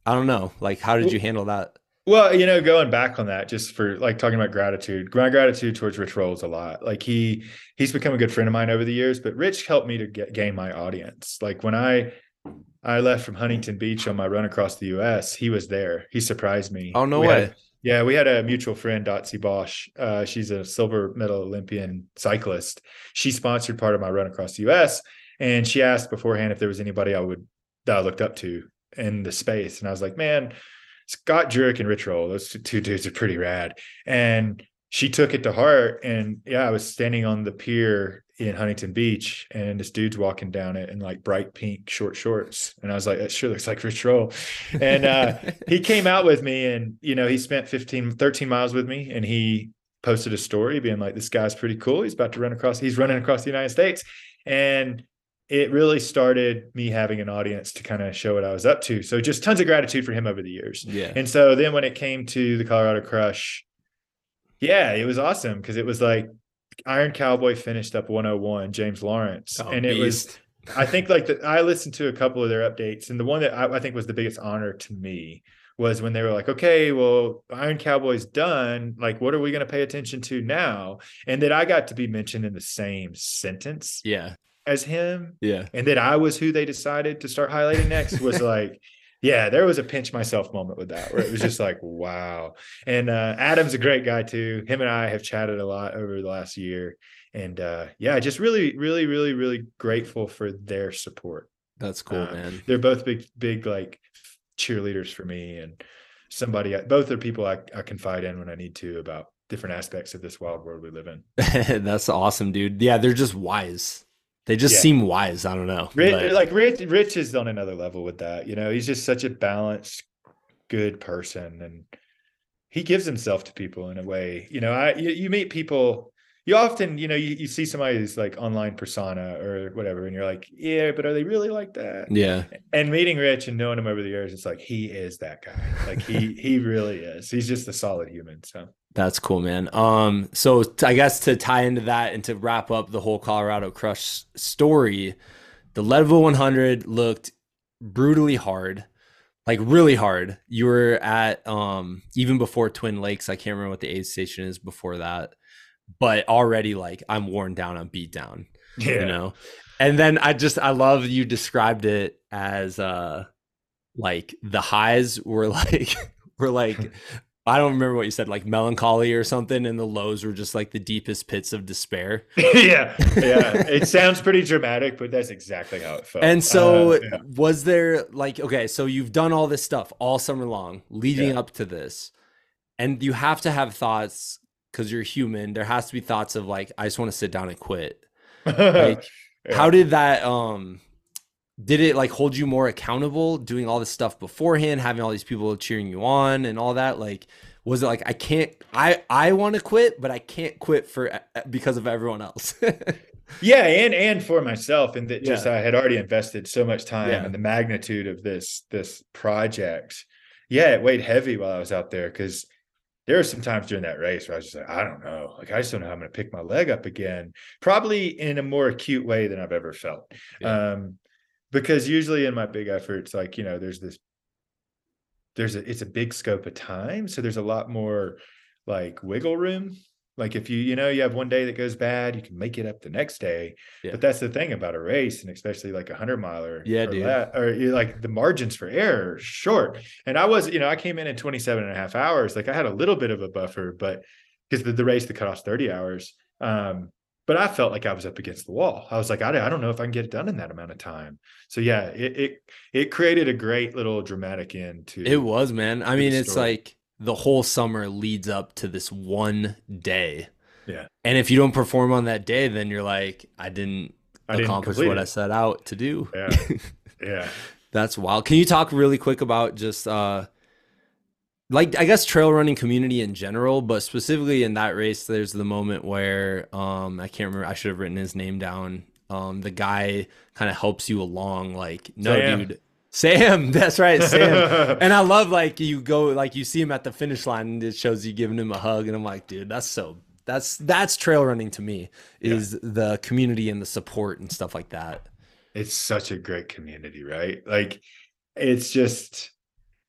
I don't know. Like, how did you handle that? Well, you know, going back on that, just for like talking about gratitude, my gratitude towards Rich Rolls a lot. Like he he's become a good friend of mine over the years, but Rich helped me to get gain my audience. Like when I I left from Huntington Beach on my run across the U.S., he was there. He surprised me. Oh no we way! Had, yeah, we had a mutual friend, Dotsie Bausch. Uh, she's a silver medal Olympian cyclist. She sponsored part of my run across the U.S. and she asked beforehand if there was anybody I would that I looked up to in the space, and I was like, man Scott Jurek and Rich Roll, those two dudes are pretty rad. And she took it to heart. And yeah, I was standing on the pier in Huntington Beach and this dude's walking down it in like bright pink short shorts. And I was like, that sure looks like Rich Roll. And uh, he came out with me and, you know, he spent 15, 13 miles with me and he posted a story being like, this guy's pretty cool. He's about to run across, he's running across the United States. And it really started me having an audience to kind of show what I was up to. So just tons of gratitude for him over the years. Yeah. And so then when it came to the Colorado Crush, yeah, it was awesome because it was like Iron Cowboy finished up 101, James Lawrence. Oh, and it was. I think like the, I listened to a couple of their updates, and the one that I, I think was the biggest honor to me was when they were like, okay, well, Iron Cowboy's done. Like, what are we going to pay attention to now? And that I got to be mentioned in the same sentence Yeah. As him, Yeah. and that I was who they decided to start highlighting next was like, yeah, there was a pinch myself moment with that where it was just like, wow. And uh, Adam's a great guy too. Him and I have chatted a lot over the last year. And uh, yeah, just really, really, really, really grateful for their support. That's cool, Uh, man. They're both big, big like cheerleaders for me and somebody, both are people I, I confide in when I need to about different aspects of this wild world we live in. That's awesome, dude. Yeah, they're just wise. They just Yeah. seem wise. I don't know. Rich, but- like Rich, Rich is on another level with that. You know, he's just such a balanced, good person, and he gives himself to people in a way. You know, I you, you meet people. You often, you know, you, you see somebody's like online persona or whatever, and you're like, yeah, but are they really like that? yeah. And meeting Rich and knowing him over the years, it's like he is that guy. Like he he really is. He's just a solid human. So That's cool, man. Um, so I guess to tie into that and to wrap up the whole Colorado Crush story, the Leadville 100 looked brutally hard, like really hard. You were at um even before Twin Lakes. I can't remember what the aid station is before that, but already like I'm worn down, I'm beat down. yeah, you know and then i just i love you described it as uh like the highs were like were like i don't remember what you said like melancholy or something and the lows were just like the deepest pits of despair yeah, yeah. It sounds pretty dramatic, but that's exactly how it felt. and so Uh, yeah. was there like okay so you've done all this stuff all summer long leading Yeah. up to this and you have to have thoughts because you're human there has to be thoughts of like i just want to sit down and quit like Yeah. how did that um did it like hold you more accountable doing all this stuff beforehand having all these people cheering you on and all that like was it like i can't i i want to quit but i can't quit for uh, because of everyone else yeah and and for myself and that just Yeah. i had already invested so much time Yeah. in the magnitude of this this project yeah it weighed heavy while i was out there because there were some times during that race where i was just like i don't know like i just don't know how i'm going to pick my leg up again probably in a more acute way than i've ever felt Yeah. um because usually in my big efforts like you know there's this there's a it's a big scope of time so there's a lot more like wiggle room. Like if you you know you have one day that goes bad you can make it up the next day. Yeah. but that's the thing about a race and especially like a hundred miler Yeah, or dude. that, or you like the margins for error are short. And i was you know i came in in 27 and a half hours. Like i had a little bit of a buffer but because the, the race the cutoff's 30 hours. Um but I felt like I was up against the wall. I was like, I, I don't know if I can get it done in that amount of time. So yeah, it it, it created a great little dramatic end to it was man i mean it's story. like the whole summer leads up to this one day Yeah. and if you don't perform on that day then you're like i didn't I didn't accomplish what it. i set out to do Yeah. Yeah. That's wild. Can you talk really quick about just uh like I guess trail running community in general, but specifically in that race, there's the moment where um I can't remember I should have written his name down. Um the guy kind of helps you along, like, no Sam. dude. Sam, that's right, Sam. and I love like you go like you see him at the finish line and it shows you giving him a hug, and I'm like, dude, that's so that's that's trail running to me is the community and the support and stuff like that. it's such a great community, right? Like it's just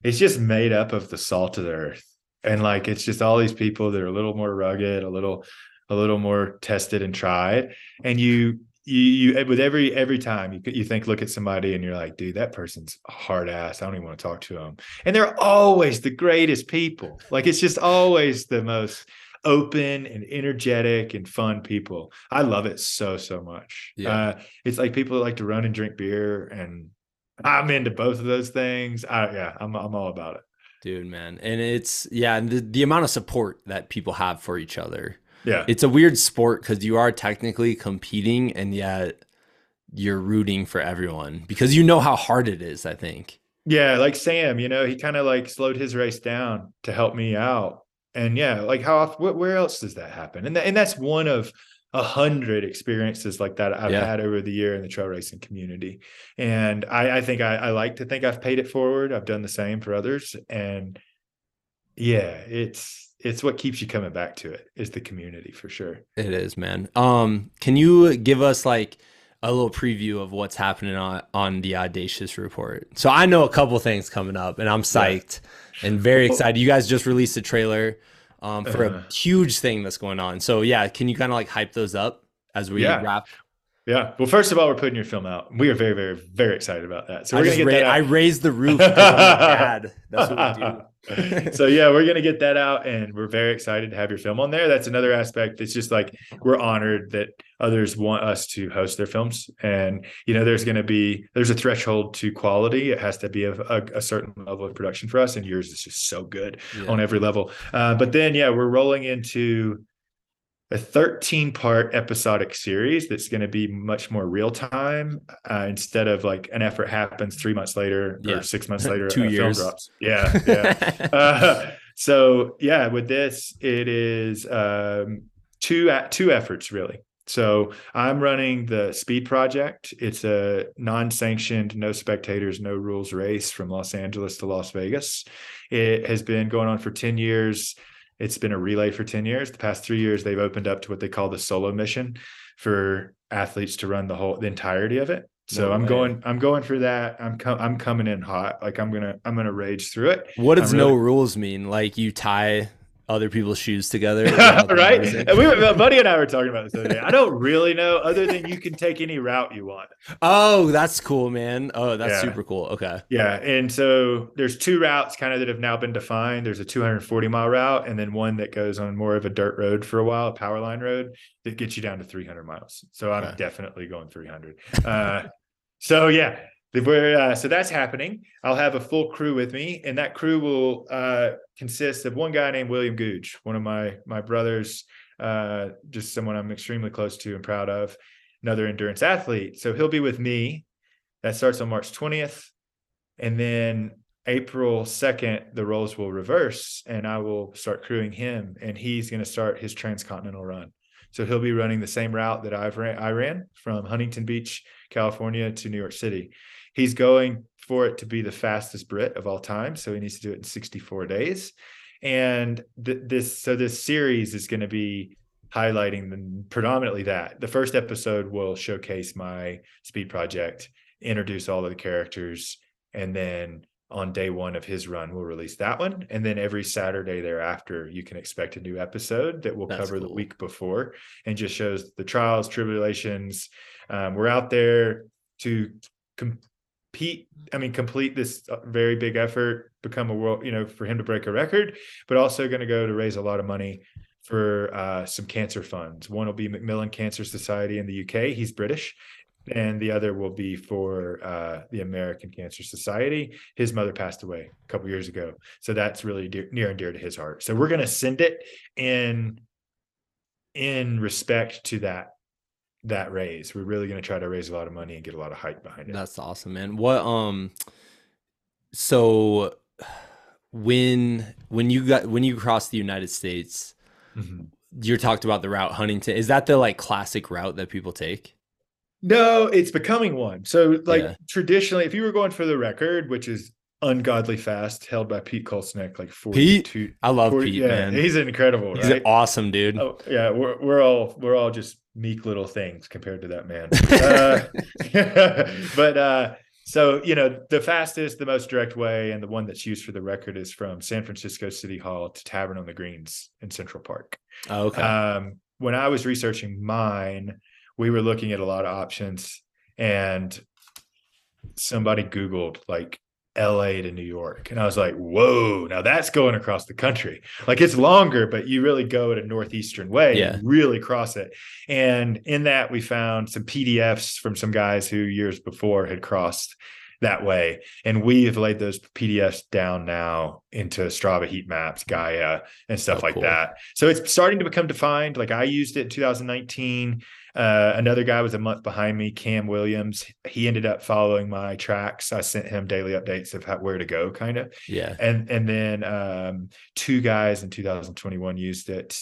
it's just made up of the salt of the earth. And like it's just all these people that are a little more rugged, a little a little more tested and tried. And you you you with every every time you you think look at somebody and you're like, dude, that person's hard ass. I don't even want to talk to them. And they're always the greatest people. Like it's just always the most open and energetic and fun people. I love it so so much. Yeah. Uh, it's like people that like to run and drink beer, and I'm into both of those things. I, yeah, I'm I'm all about it. Dude, man. And it's yeah, and the, the amount of support that people have for each other. Yeah, It's a weird sport because you are technically competing and yet you're rooting for everyone because you know how hard it is, I think. yeah. Like Sam, you know, he kind of like slowed his race down to help me out. And yeah, like how often, where else does that happen? And tha- and that's one of a hundred experiences like that I've Yeah. had over the year in the trail racing community. And I, I think I, I like to think I've paid it forward. I've done the same for others. And yeah, it's it's what keeps you coming back to it is the community for sure. It is, man. Um, can you give us like a little preview of what's happening on on the Audacious report? So I know a couple things coming up, and I'm psyched and very excited. You guys just released a trailer um, for Uh-huh. a huge thing that's going on. So yeah, can you kind of like hype those up as we Yeah. wrap? Yeah. Well, first of all, we're putting your film out. We are very, very, very excited about that. So I we're just gonna ra- get that I out. raised the roof. 'cause I'm a dad. That's what we do. so yeah, we're gonna get that out, and we're very excited to have your film on there. That's another aspect. It's just like we're honored that others want us to host their films, and you know, there's gonna be there's a threshold to quality. It has to be of a, a certain level of production for us, and yours is just so good Yeah. on every level. Uh, but then yeah, we're rolling into a 13 part episodic series that's going to be much more real time uh, instead of like an effort happens three months later Yeah. or six months later Two a years. drops yeah yeah uh, so yeah with this it is um, two two efforts really so i'm running the speed project. It's a non-sanctioned no spectators no rules race from los angeles to las vegas. It has been going on for 10 years. It's been a relay for 10 years. The past three years they've opened up to what they call the solo mission for athletes to run the whole the entirety of it. So No i'm way. going i'm going for that. I'm com- i'm coming in hot. Like i'm gonna i'm gonna rage through it. What does I'm no rules mean? Like you tie other people's shoes together, Is that how that right and we were buddy and i were talking about this the other day i don't really know other than you can take any route you want Oh, that's cool, man. Oh, that's Yeah. super cool. Okay. Yeah, and so there's two routes kind of that have now been defined. There's a 240 mile route, and then one that goes on more of a dirt road for a while, a power line road that gets you down to 300 miles. So I'm Okay. definitely going 300. Uh, so yeah, uh, so that's happening. I'll have a full crew with me, and that crew will uh, consist of one guy named William Goodge, one of my my brothers, uh, just someone I'm extremely close to and proud of. Another endurance athlete. So he'll be with me. That starts on March 20th. And then April 2nd, the roles will reverse and I will start crewing him and he's going to start his transcontinental run. So he'll be running the same route that I've ran, I ran from Huntington Beach, California to New York City. He's going for it to be the fastest Brit of all time. So he needs to do it in 64 days. And th- this, so this series is going to be highlighting the, predominantly that. The first episode will showcase my speed project, introduce all of the characters, and then on day one of his run, we'll release that one. And then every Saturday thereafter, you can expect a new episode that will That's cover the week before and just shows the trials, tribulations. Um, we're out there to compete. I mean, complete this uh, very big effort, become a world, you know, for him to break a record, but also going to go to raise a lot of money for uh, some cancer funds. One will be Macmillan Cancer Society in the UK. He's British. And the other will be for uh, the American Cancer Society. His mother passed away a couple years ago, so that's really dear, near and dear to his heart. So we're going to send it in in respect to that that raise. We're really going to try to raise a lot of money and get a lot of hype behind it. That's awesome, man. What um so when when you got when you crossed the United States, Mhm. you talked about the route Huntington. Is that the like classic route that people take? No, it's becoming one. So, like Yeah. traditionally, if you were going for the record, which is ungodly fast, held by Pete Kostelnick, like 42. I love 40 Pete, yeah, man. he's incredible, He's right? an awesome dude. Oh yeah, we're we're all we're all just meek little things compared to that man. Uh, but uh, so you know, the fastest, the most direct way, and the one that's used for the record is from San Francisco City Hall to Tavern on the Greens in Central Park. Oh, okay. Um, when I was researching mine, we were looking at a lot of options, and somebody Googled like LA to New York. And I was like, whoa, now that's going across the country. Like it's longer, but you really go at a northeastern way Yeah. really cross it. And in that, we found some PDFs from some guys who years before had crossed that way. And we have laid those PDFs down now into Strava heat maps, Gaia, and stuff Oh, like cool. that. So it's starting to become defined. Like I used it in 2019. Uh, another guy was a month behind me, Cam Williams. He ended up following my tracks. I sent him daily updates of how, where to go, kind of. yeah. And and then um, two guys in 2021 used it.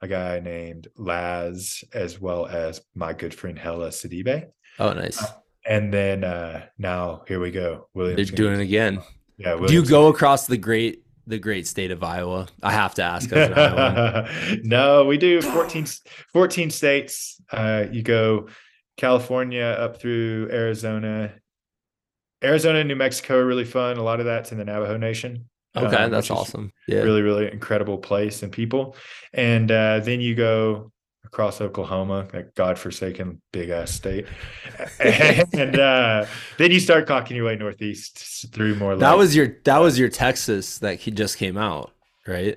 a guy named Laz, as well as my good friend Hellah Sidibe. Oh, nice. And then uh, now here we go. Williams They're doing it again. Yeah. Williams Do you go across the great the great state of Iowa? I have to ask. no, we do 14, 14 states. Uh, you go California up through Arizona. Arizona and New Mexico are really fun. A lot of that's in the Navajo Nation. Okay, um, that's awesome. Yeah. Really, really incredible place and people. And uh, then you go across Oklahoma, that godforsaken big ass state. and uh, then you start cocking your way northeast through more. That was your that was your Texas that he just came out, right?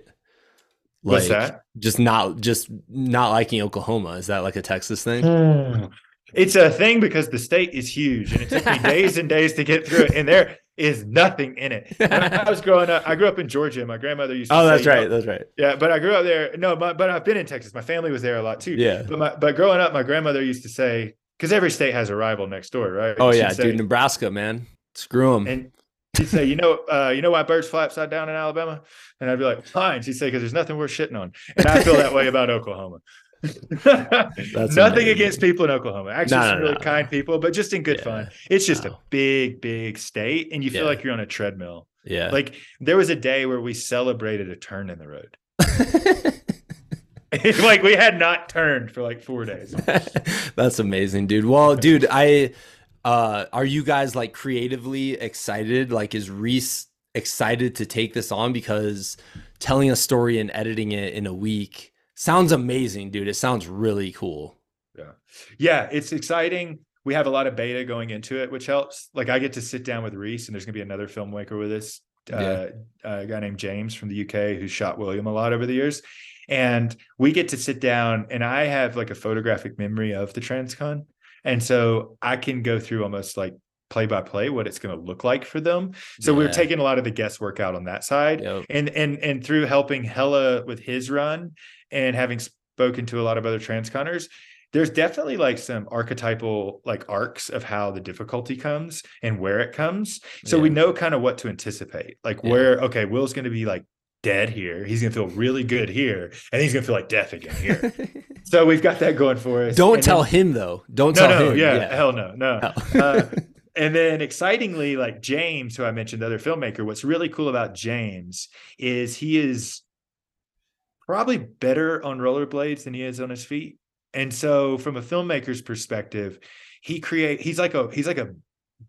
Like, What's that? Just not just not liking Oklahoma. Is that like a Texas thing? it's a thing because the state is huge and it took me days and days to get through it. And there is nothing in it. When I was growing up, I grew up in Georgia. My grandmother used to Oh, say, that's right. know, that's right. Yeah, but I grew up there. No, my, but I've been in Texas. My family was there a lot too. Yeah. But my, but growing up, my grandmother used to say, because every state has a rival next door, right? Oh, She'd yeah, say, dude, Nebraska, man. Screw them. And she'd say, you know, uh, you know why birds fly upside down in Alabama? And I'd be like, fine. She'd say, because there's nothing worth shitting on. And I feel that way about Oklahoma. Nothing amazing. against people in Oklahoma. Actually, no, some no, really no. kind people, but just in good yeah. fun. It's just a big, big state, and you feel yeah. like you're on a treadmill. Yeah. Like there was a day where we celebrated a turn in the road. like we had not turned for like four days. That's amazing, dude. Well, dude, I uh are you guys like creatively excited? Like is Reese excited to take this on because telling a story and editing it in a week sounds amazing, dude. It sounds really cool. Yeah. Yeah, it's exciting. We have a lot of beta going into it, which helps. Like I get to sit down with Reese, and there's gonna be another filmmaker with us, uh, a guy named James from the UK who shot William a lot over the years. And we get to sit down, and I have like a photographic memory of the Transcon. And so I can go through almost like play by play what it's going to look like for them. So yeah. we are taking a lot of the guesswork out on that side, yep. and and and through helping Hellah with his run and having spoken to a lot of other transconners, there's definitely like some archetypal like arcs of how the difficulty comes and where it comes. So yeah. we know kind of what to anticipate. Like yeah. where okay, Will's going to be like dead here. He's gonna feel really good here, and he's gonna feel like death again here. so we've got that going for us. Don't and tell then, him though. Don't no, tell no, him. Yeah, yeah, hell no, no. Uh, and then excitingly, like James, who I mentioned, the other filmmaker, what's really cool about James is he is probably better on rollerblades than he is on his feet. And so from a filmmaker's perspective, he create he's like a he's like a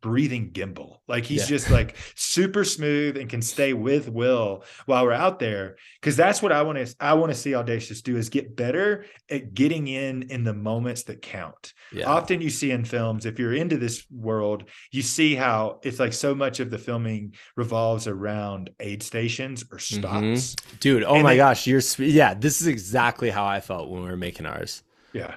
breathing gimbal. Like he's yeah. just like super smooth and can stay with Will while we're out there. Cause that's what I want to I want to see Audacious do is get better at getting in in the moments that count. Yeah. Often you see in films, if you're into this world, you see how it's like so much of the filming revolves around aid stations or stops. Mm-hmm. Dude, oh and my gosh, you're yeah, this is exactly how I felt when we were making ours. Yeah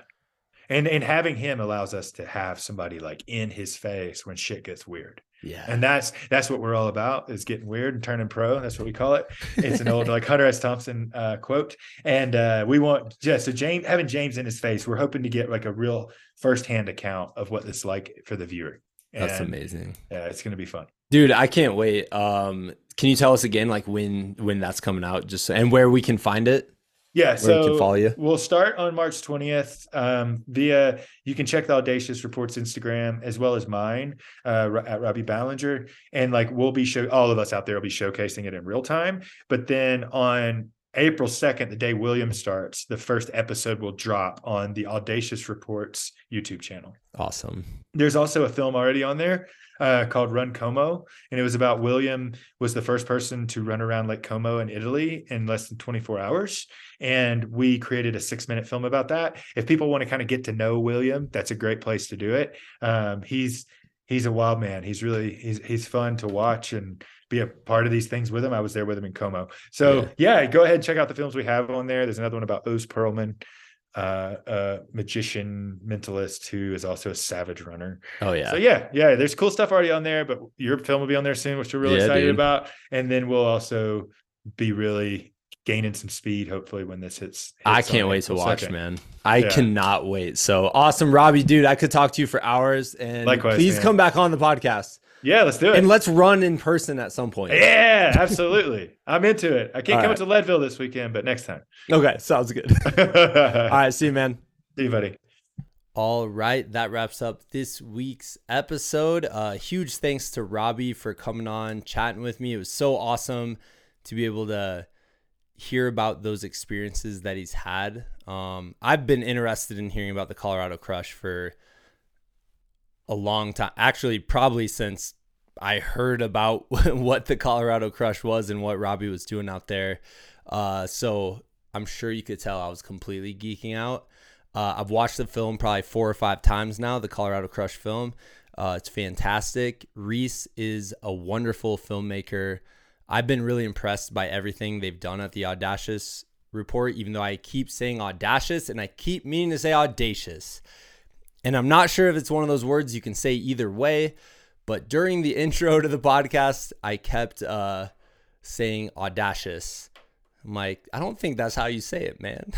and and having him allows us to have somebody like in his face when shit gets weird. Yeah. And that's that's what we're all about is getting weird and turning pro. That's what we call it. It's an old like hunter s. Thompson uh, quote. And uh, we want yeah so james having james in his face we're hoping to get like a real firsthand account of what it's like for the viewer. And, that's amazing. yeah it's gonna be fun. Dude i can't wait. Um can you tell us again like when when that's coming out? Just so, and where we can find it yeah, so we can follow you. we'll start on March 20th um, via, you can check the Audacious Reports Instagram as well as mine uh, at Robbie Balenger. And like we'll be, show all of us out there will be showcasing it in real time. But then on April 2nd, the day William starts, the first episode will drop on the Audacious Reports YouTube channel. Awesome. There's also a film already on there uh, called Run Como, and it was about William was the first person to run around Lake Como in Italy in less than 24 hours, and we created a six minute film about that. If people want to kind of get to know William, that's a great place to do it. Um, he's he's a wild man. He's really he's he's fun to watch and be a part of these things with him. I was there with him in Como. So yeah, yeah go ahead and check out the films we have on there. There's another one about Oz Pearlman uh, a magician mentalist who is also a savage runner. Oh yeah. So yeah, yeah. There's cool stuff already on there, but your film will be on there soon, which we're really yeah, excited dude. about. And then we'll also be really gaining some speed hopefully when this hits, hits i can't wait to watch man i yeah. cannot wait so awesome robbie dude i could talk to you for hours and Likewise, please man. come back on the podcast Yeah, let's do it. And let's run in person at some point. Yeah, absolutely. I'm into it. I can't All come right. to Leadville this weekend, but next time. Okay, sounds good. All right, See see you, man. See you, buddy. All right, that wraps up this week's episode. Uh, huge thanks to Robbie for coming on, chatting with me. It was so awesome to be able to hear about those experiences that he's had. Um, I've been interested in hearing about the Colorado Crush for a long time. Actually, probably since I heard about what the Colorado Crush was and what Robbie was doing out there. Uh, so I'm sure you could tell I was completely geeking out. Uh, I've watched the film probably four or five times now, the Colorado Crush film. Uh, it's fantastic. Reese is a wonderful filmmaker. I've been really impressed by everything they've done at the Audacious report, even though I keep saying audacious and I keep meaning to say audacious. And I'm not sure if it's one of those words you can say either way, but during the intro to the podcast, I kept uh, saying audacious. I'm like, I don't think that's how you say it, man.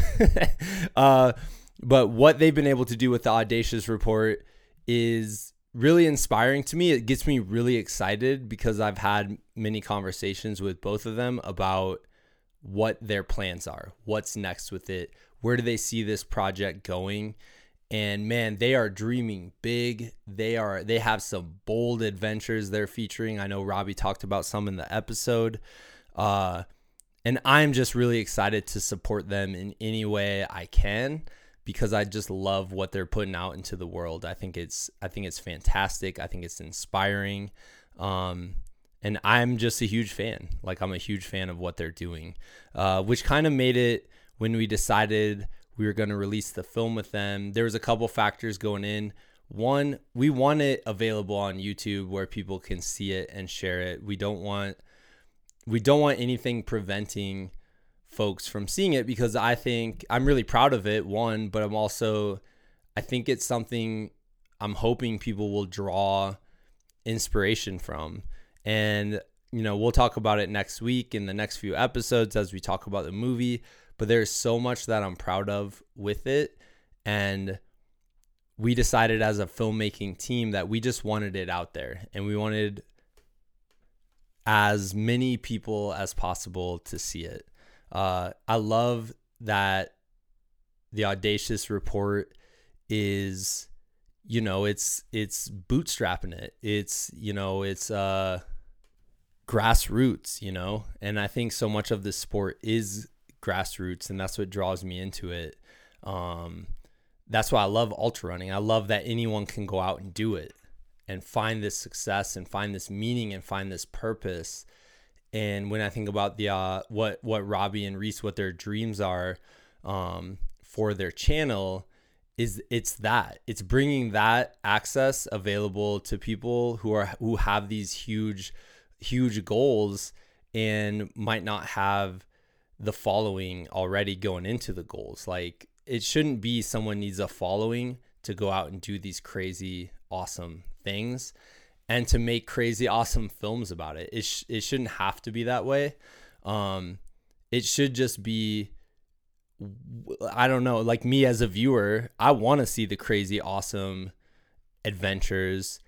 uh, but what they've been able to do with the audacious report is really inspiring to me. It gets me really excited because I've had many conversations with both of them about what their plans are, what's next with it, where do they see this project going. And man, they are dreaming big. They are they have some bold adventures they're featuring. I know Robbie talked about some in the episode. Uh and I'm just really excited to support them in any way I can because I just love what they're putting out into the world. I think it's I think it's fantastic. I think it's inspiring. Um, and I'm just a huge fan. Like I'm a huge fan of what they're doing, uh, which kind of made it when we decided we were going to release the film with them. There was a couple factors going in. One, we want it available on YouTube where people can see it and share it. We don't want we don't want anything preventing folks from seeing it because I think I'm really proud of it, one, but I'm also, I think it's something I'm hoping people will draw inspiration from. And, you know, we'll talk about it next week in the next few episodes as we talk about the movie. But there's so much that I'm proud of with it. And we decided as a filmmaking team that we just wanted it out there and we wanted as many people as possible to see it. Uh, I love that the audacious report is, you know, it's it's bootstrapping it. It's you know, it's uh, grassroots. You know, and I think so much of this sport is grassroots, and that's what draws me into it. Um, that's why I love ultra running. I love that anyone can go out and do it and find this success and find this meaning and find this purpose. And when I think about the uh, what what Robbie and Reese what their dreams are um, for their channel is it's that it's bringing that access available to people who are who have these huge huge goals and might not have the following already going into the goals like it shouldn't be someone needs a following to go out and do these crazy awesome things and to make crazy awesome films about it. It, sh- it shouldn't have to be that way. Um, it should just be, I don't know, like me as a viewer, I want to see the crazy awesome adventures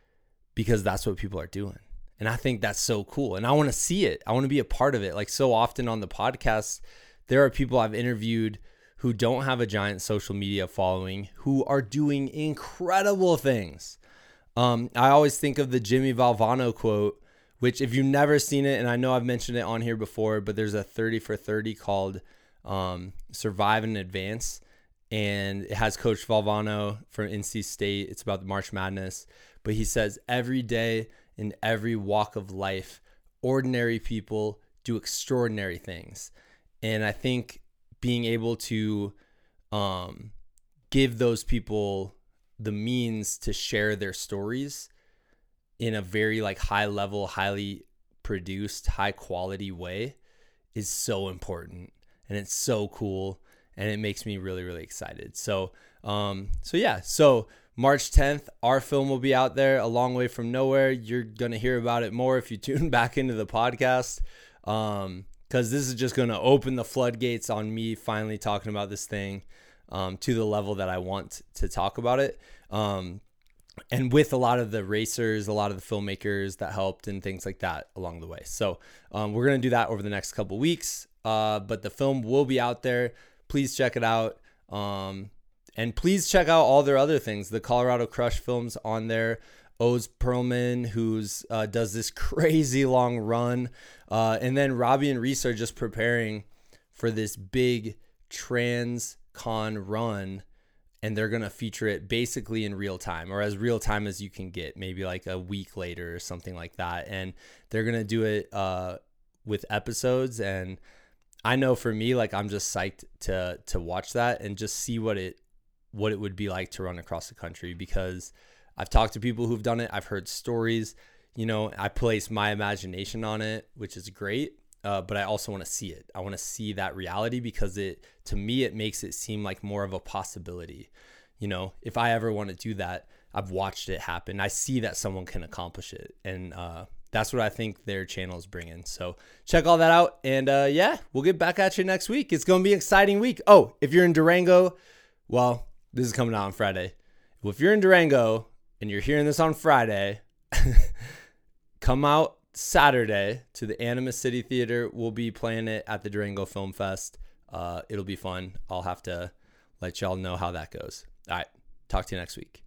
because that's what people are doing. And I think that's so cool. And I want to see it. I want to be a part of it. Like so often on the podcast, there are people I've interviewed who don't have a giant social media following who are doing incredible things. Um, I always think of the Jimmy Valvano quote, which if you've never seen it, and I know I've mentioned it on here before, but there's a 30 for 30 called um, Survive and Advance. And it has Coach Valvano from NC State. It's about the March Madness. But he says, every day in every walk of life, ordinary people do extraordinary things. And I think being able to um, give those people the means to share their stories in a very like high level, highly produced, high quality way is so important and it's so cool and it makes me really really excited. So um so yeah, so March 10th, our film will be out there a long way from nowhere. You're going to hear about it more if you tune back into the podcast. Um cuz this is just going to open the floodgates on me finally talking about this thing um, to the level that I want to talk about it. Um, and with a lot of the racers, a lot of the filmmakers that helped and things like that along the way. So um, we're gonna do that over the next couple weeks. Uh, but the film will be out there. Please check it out. Um, and please check out all their other things. The Colorado Crush films on there. Oz Pearlman, who's uh, does this crazy long run, uh, and then Robbie and Reese are just preparing for this big trans con run and they're going to feature it basically in real time or as real time as you can get maybe like a week later or something like that and they're going to do it uh, with episodes and i know for me like i'm just psyched to to watch that and just see what it what it would be like to run across the country because i've talked to people who've done it i've heard stories you know i place my imagination on it which is great uh, but I also want to see it. I want to see that reality because it, to me, it makes it seem like more of a possibility. You know, if I ever want to do that, I've watched it happen. I see that someone can accomplish it, and uh, that's what I think their channel is bringing. So check all that out, and uh, yeah, we'll get back at you next week. It's gonna be an exciting week. Oh, if you're in Durango, well, this is coming out on Friday. If you're in Durango and you're hearing this on Friday, come out Saturday to the Animas City Theater. We'll be playing it at the Durango Film Fest. Uh, it'll be fun. I'll have to let y'all know how that goes. All right. Talk to you next week.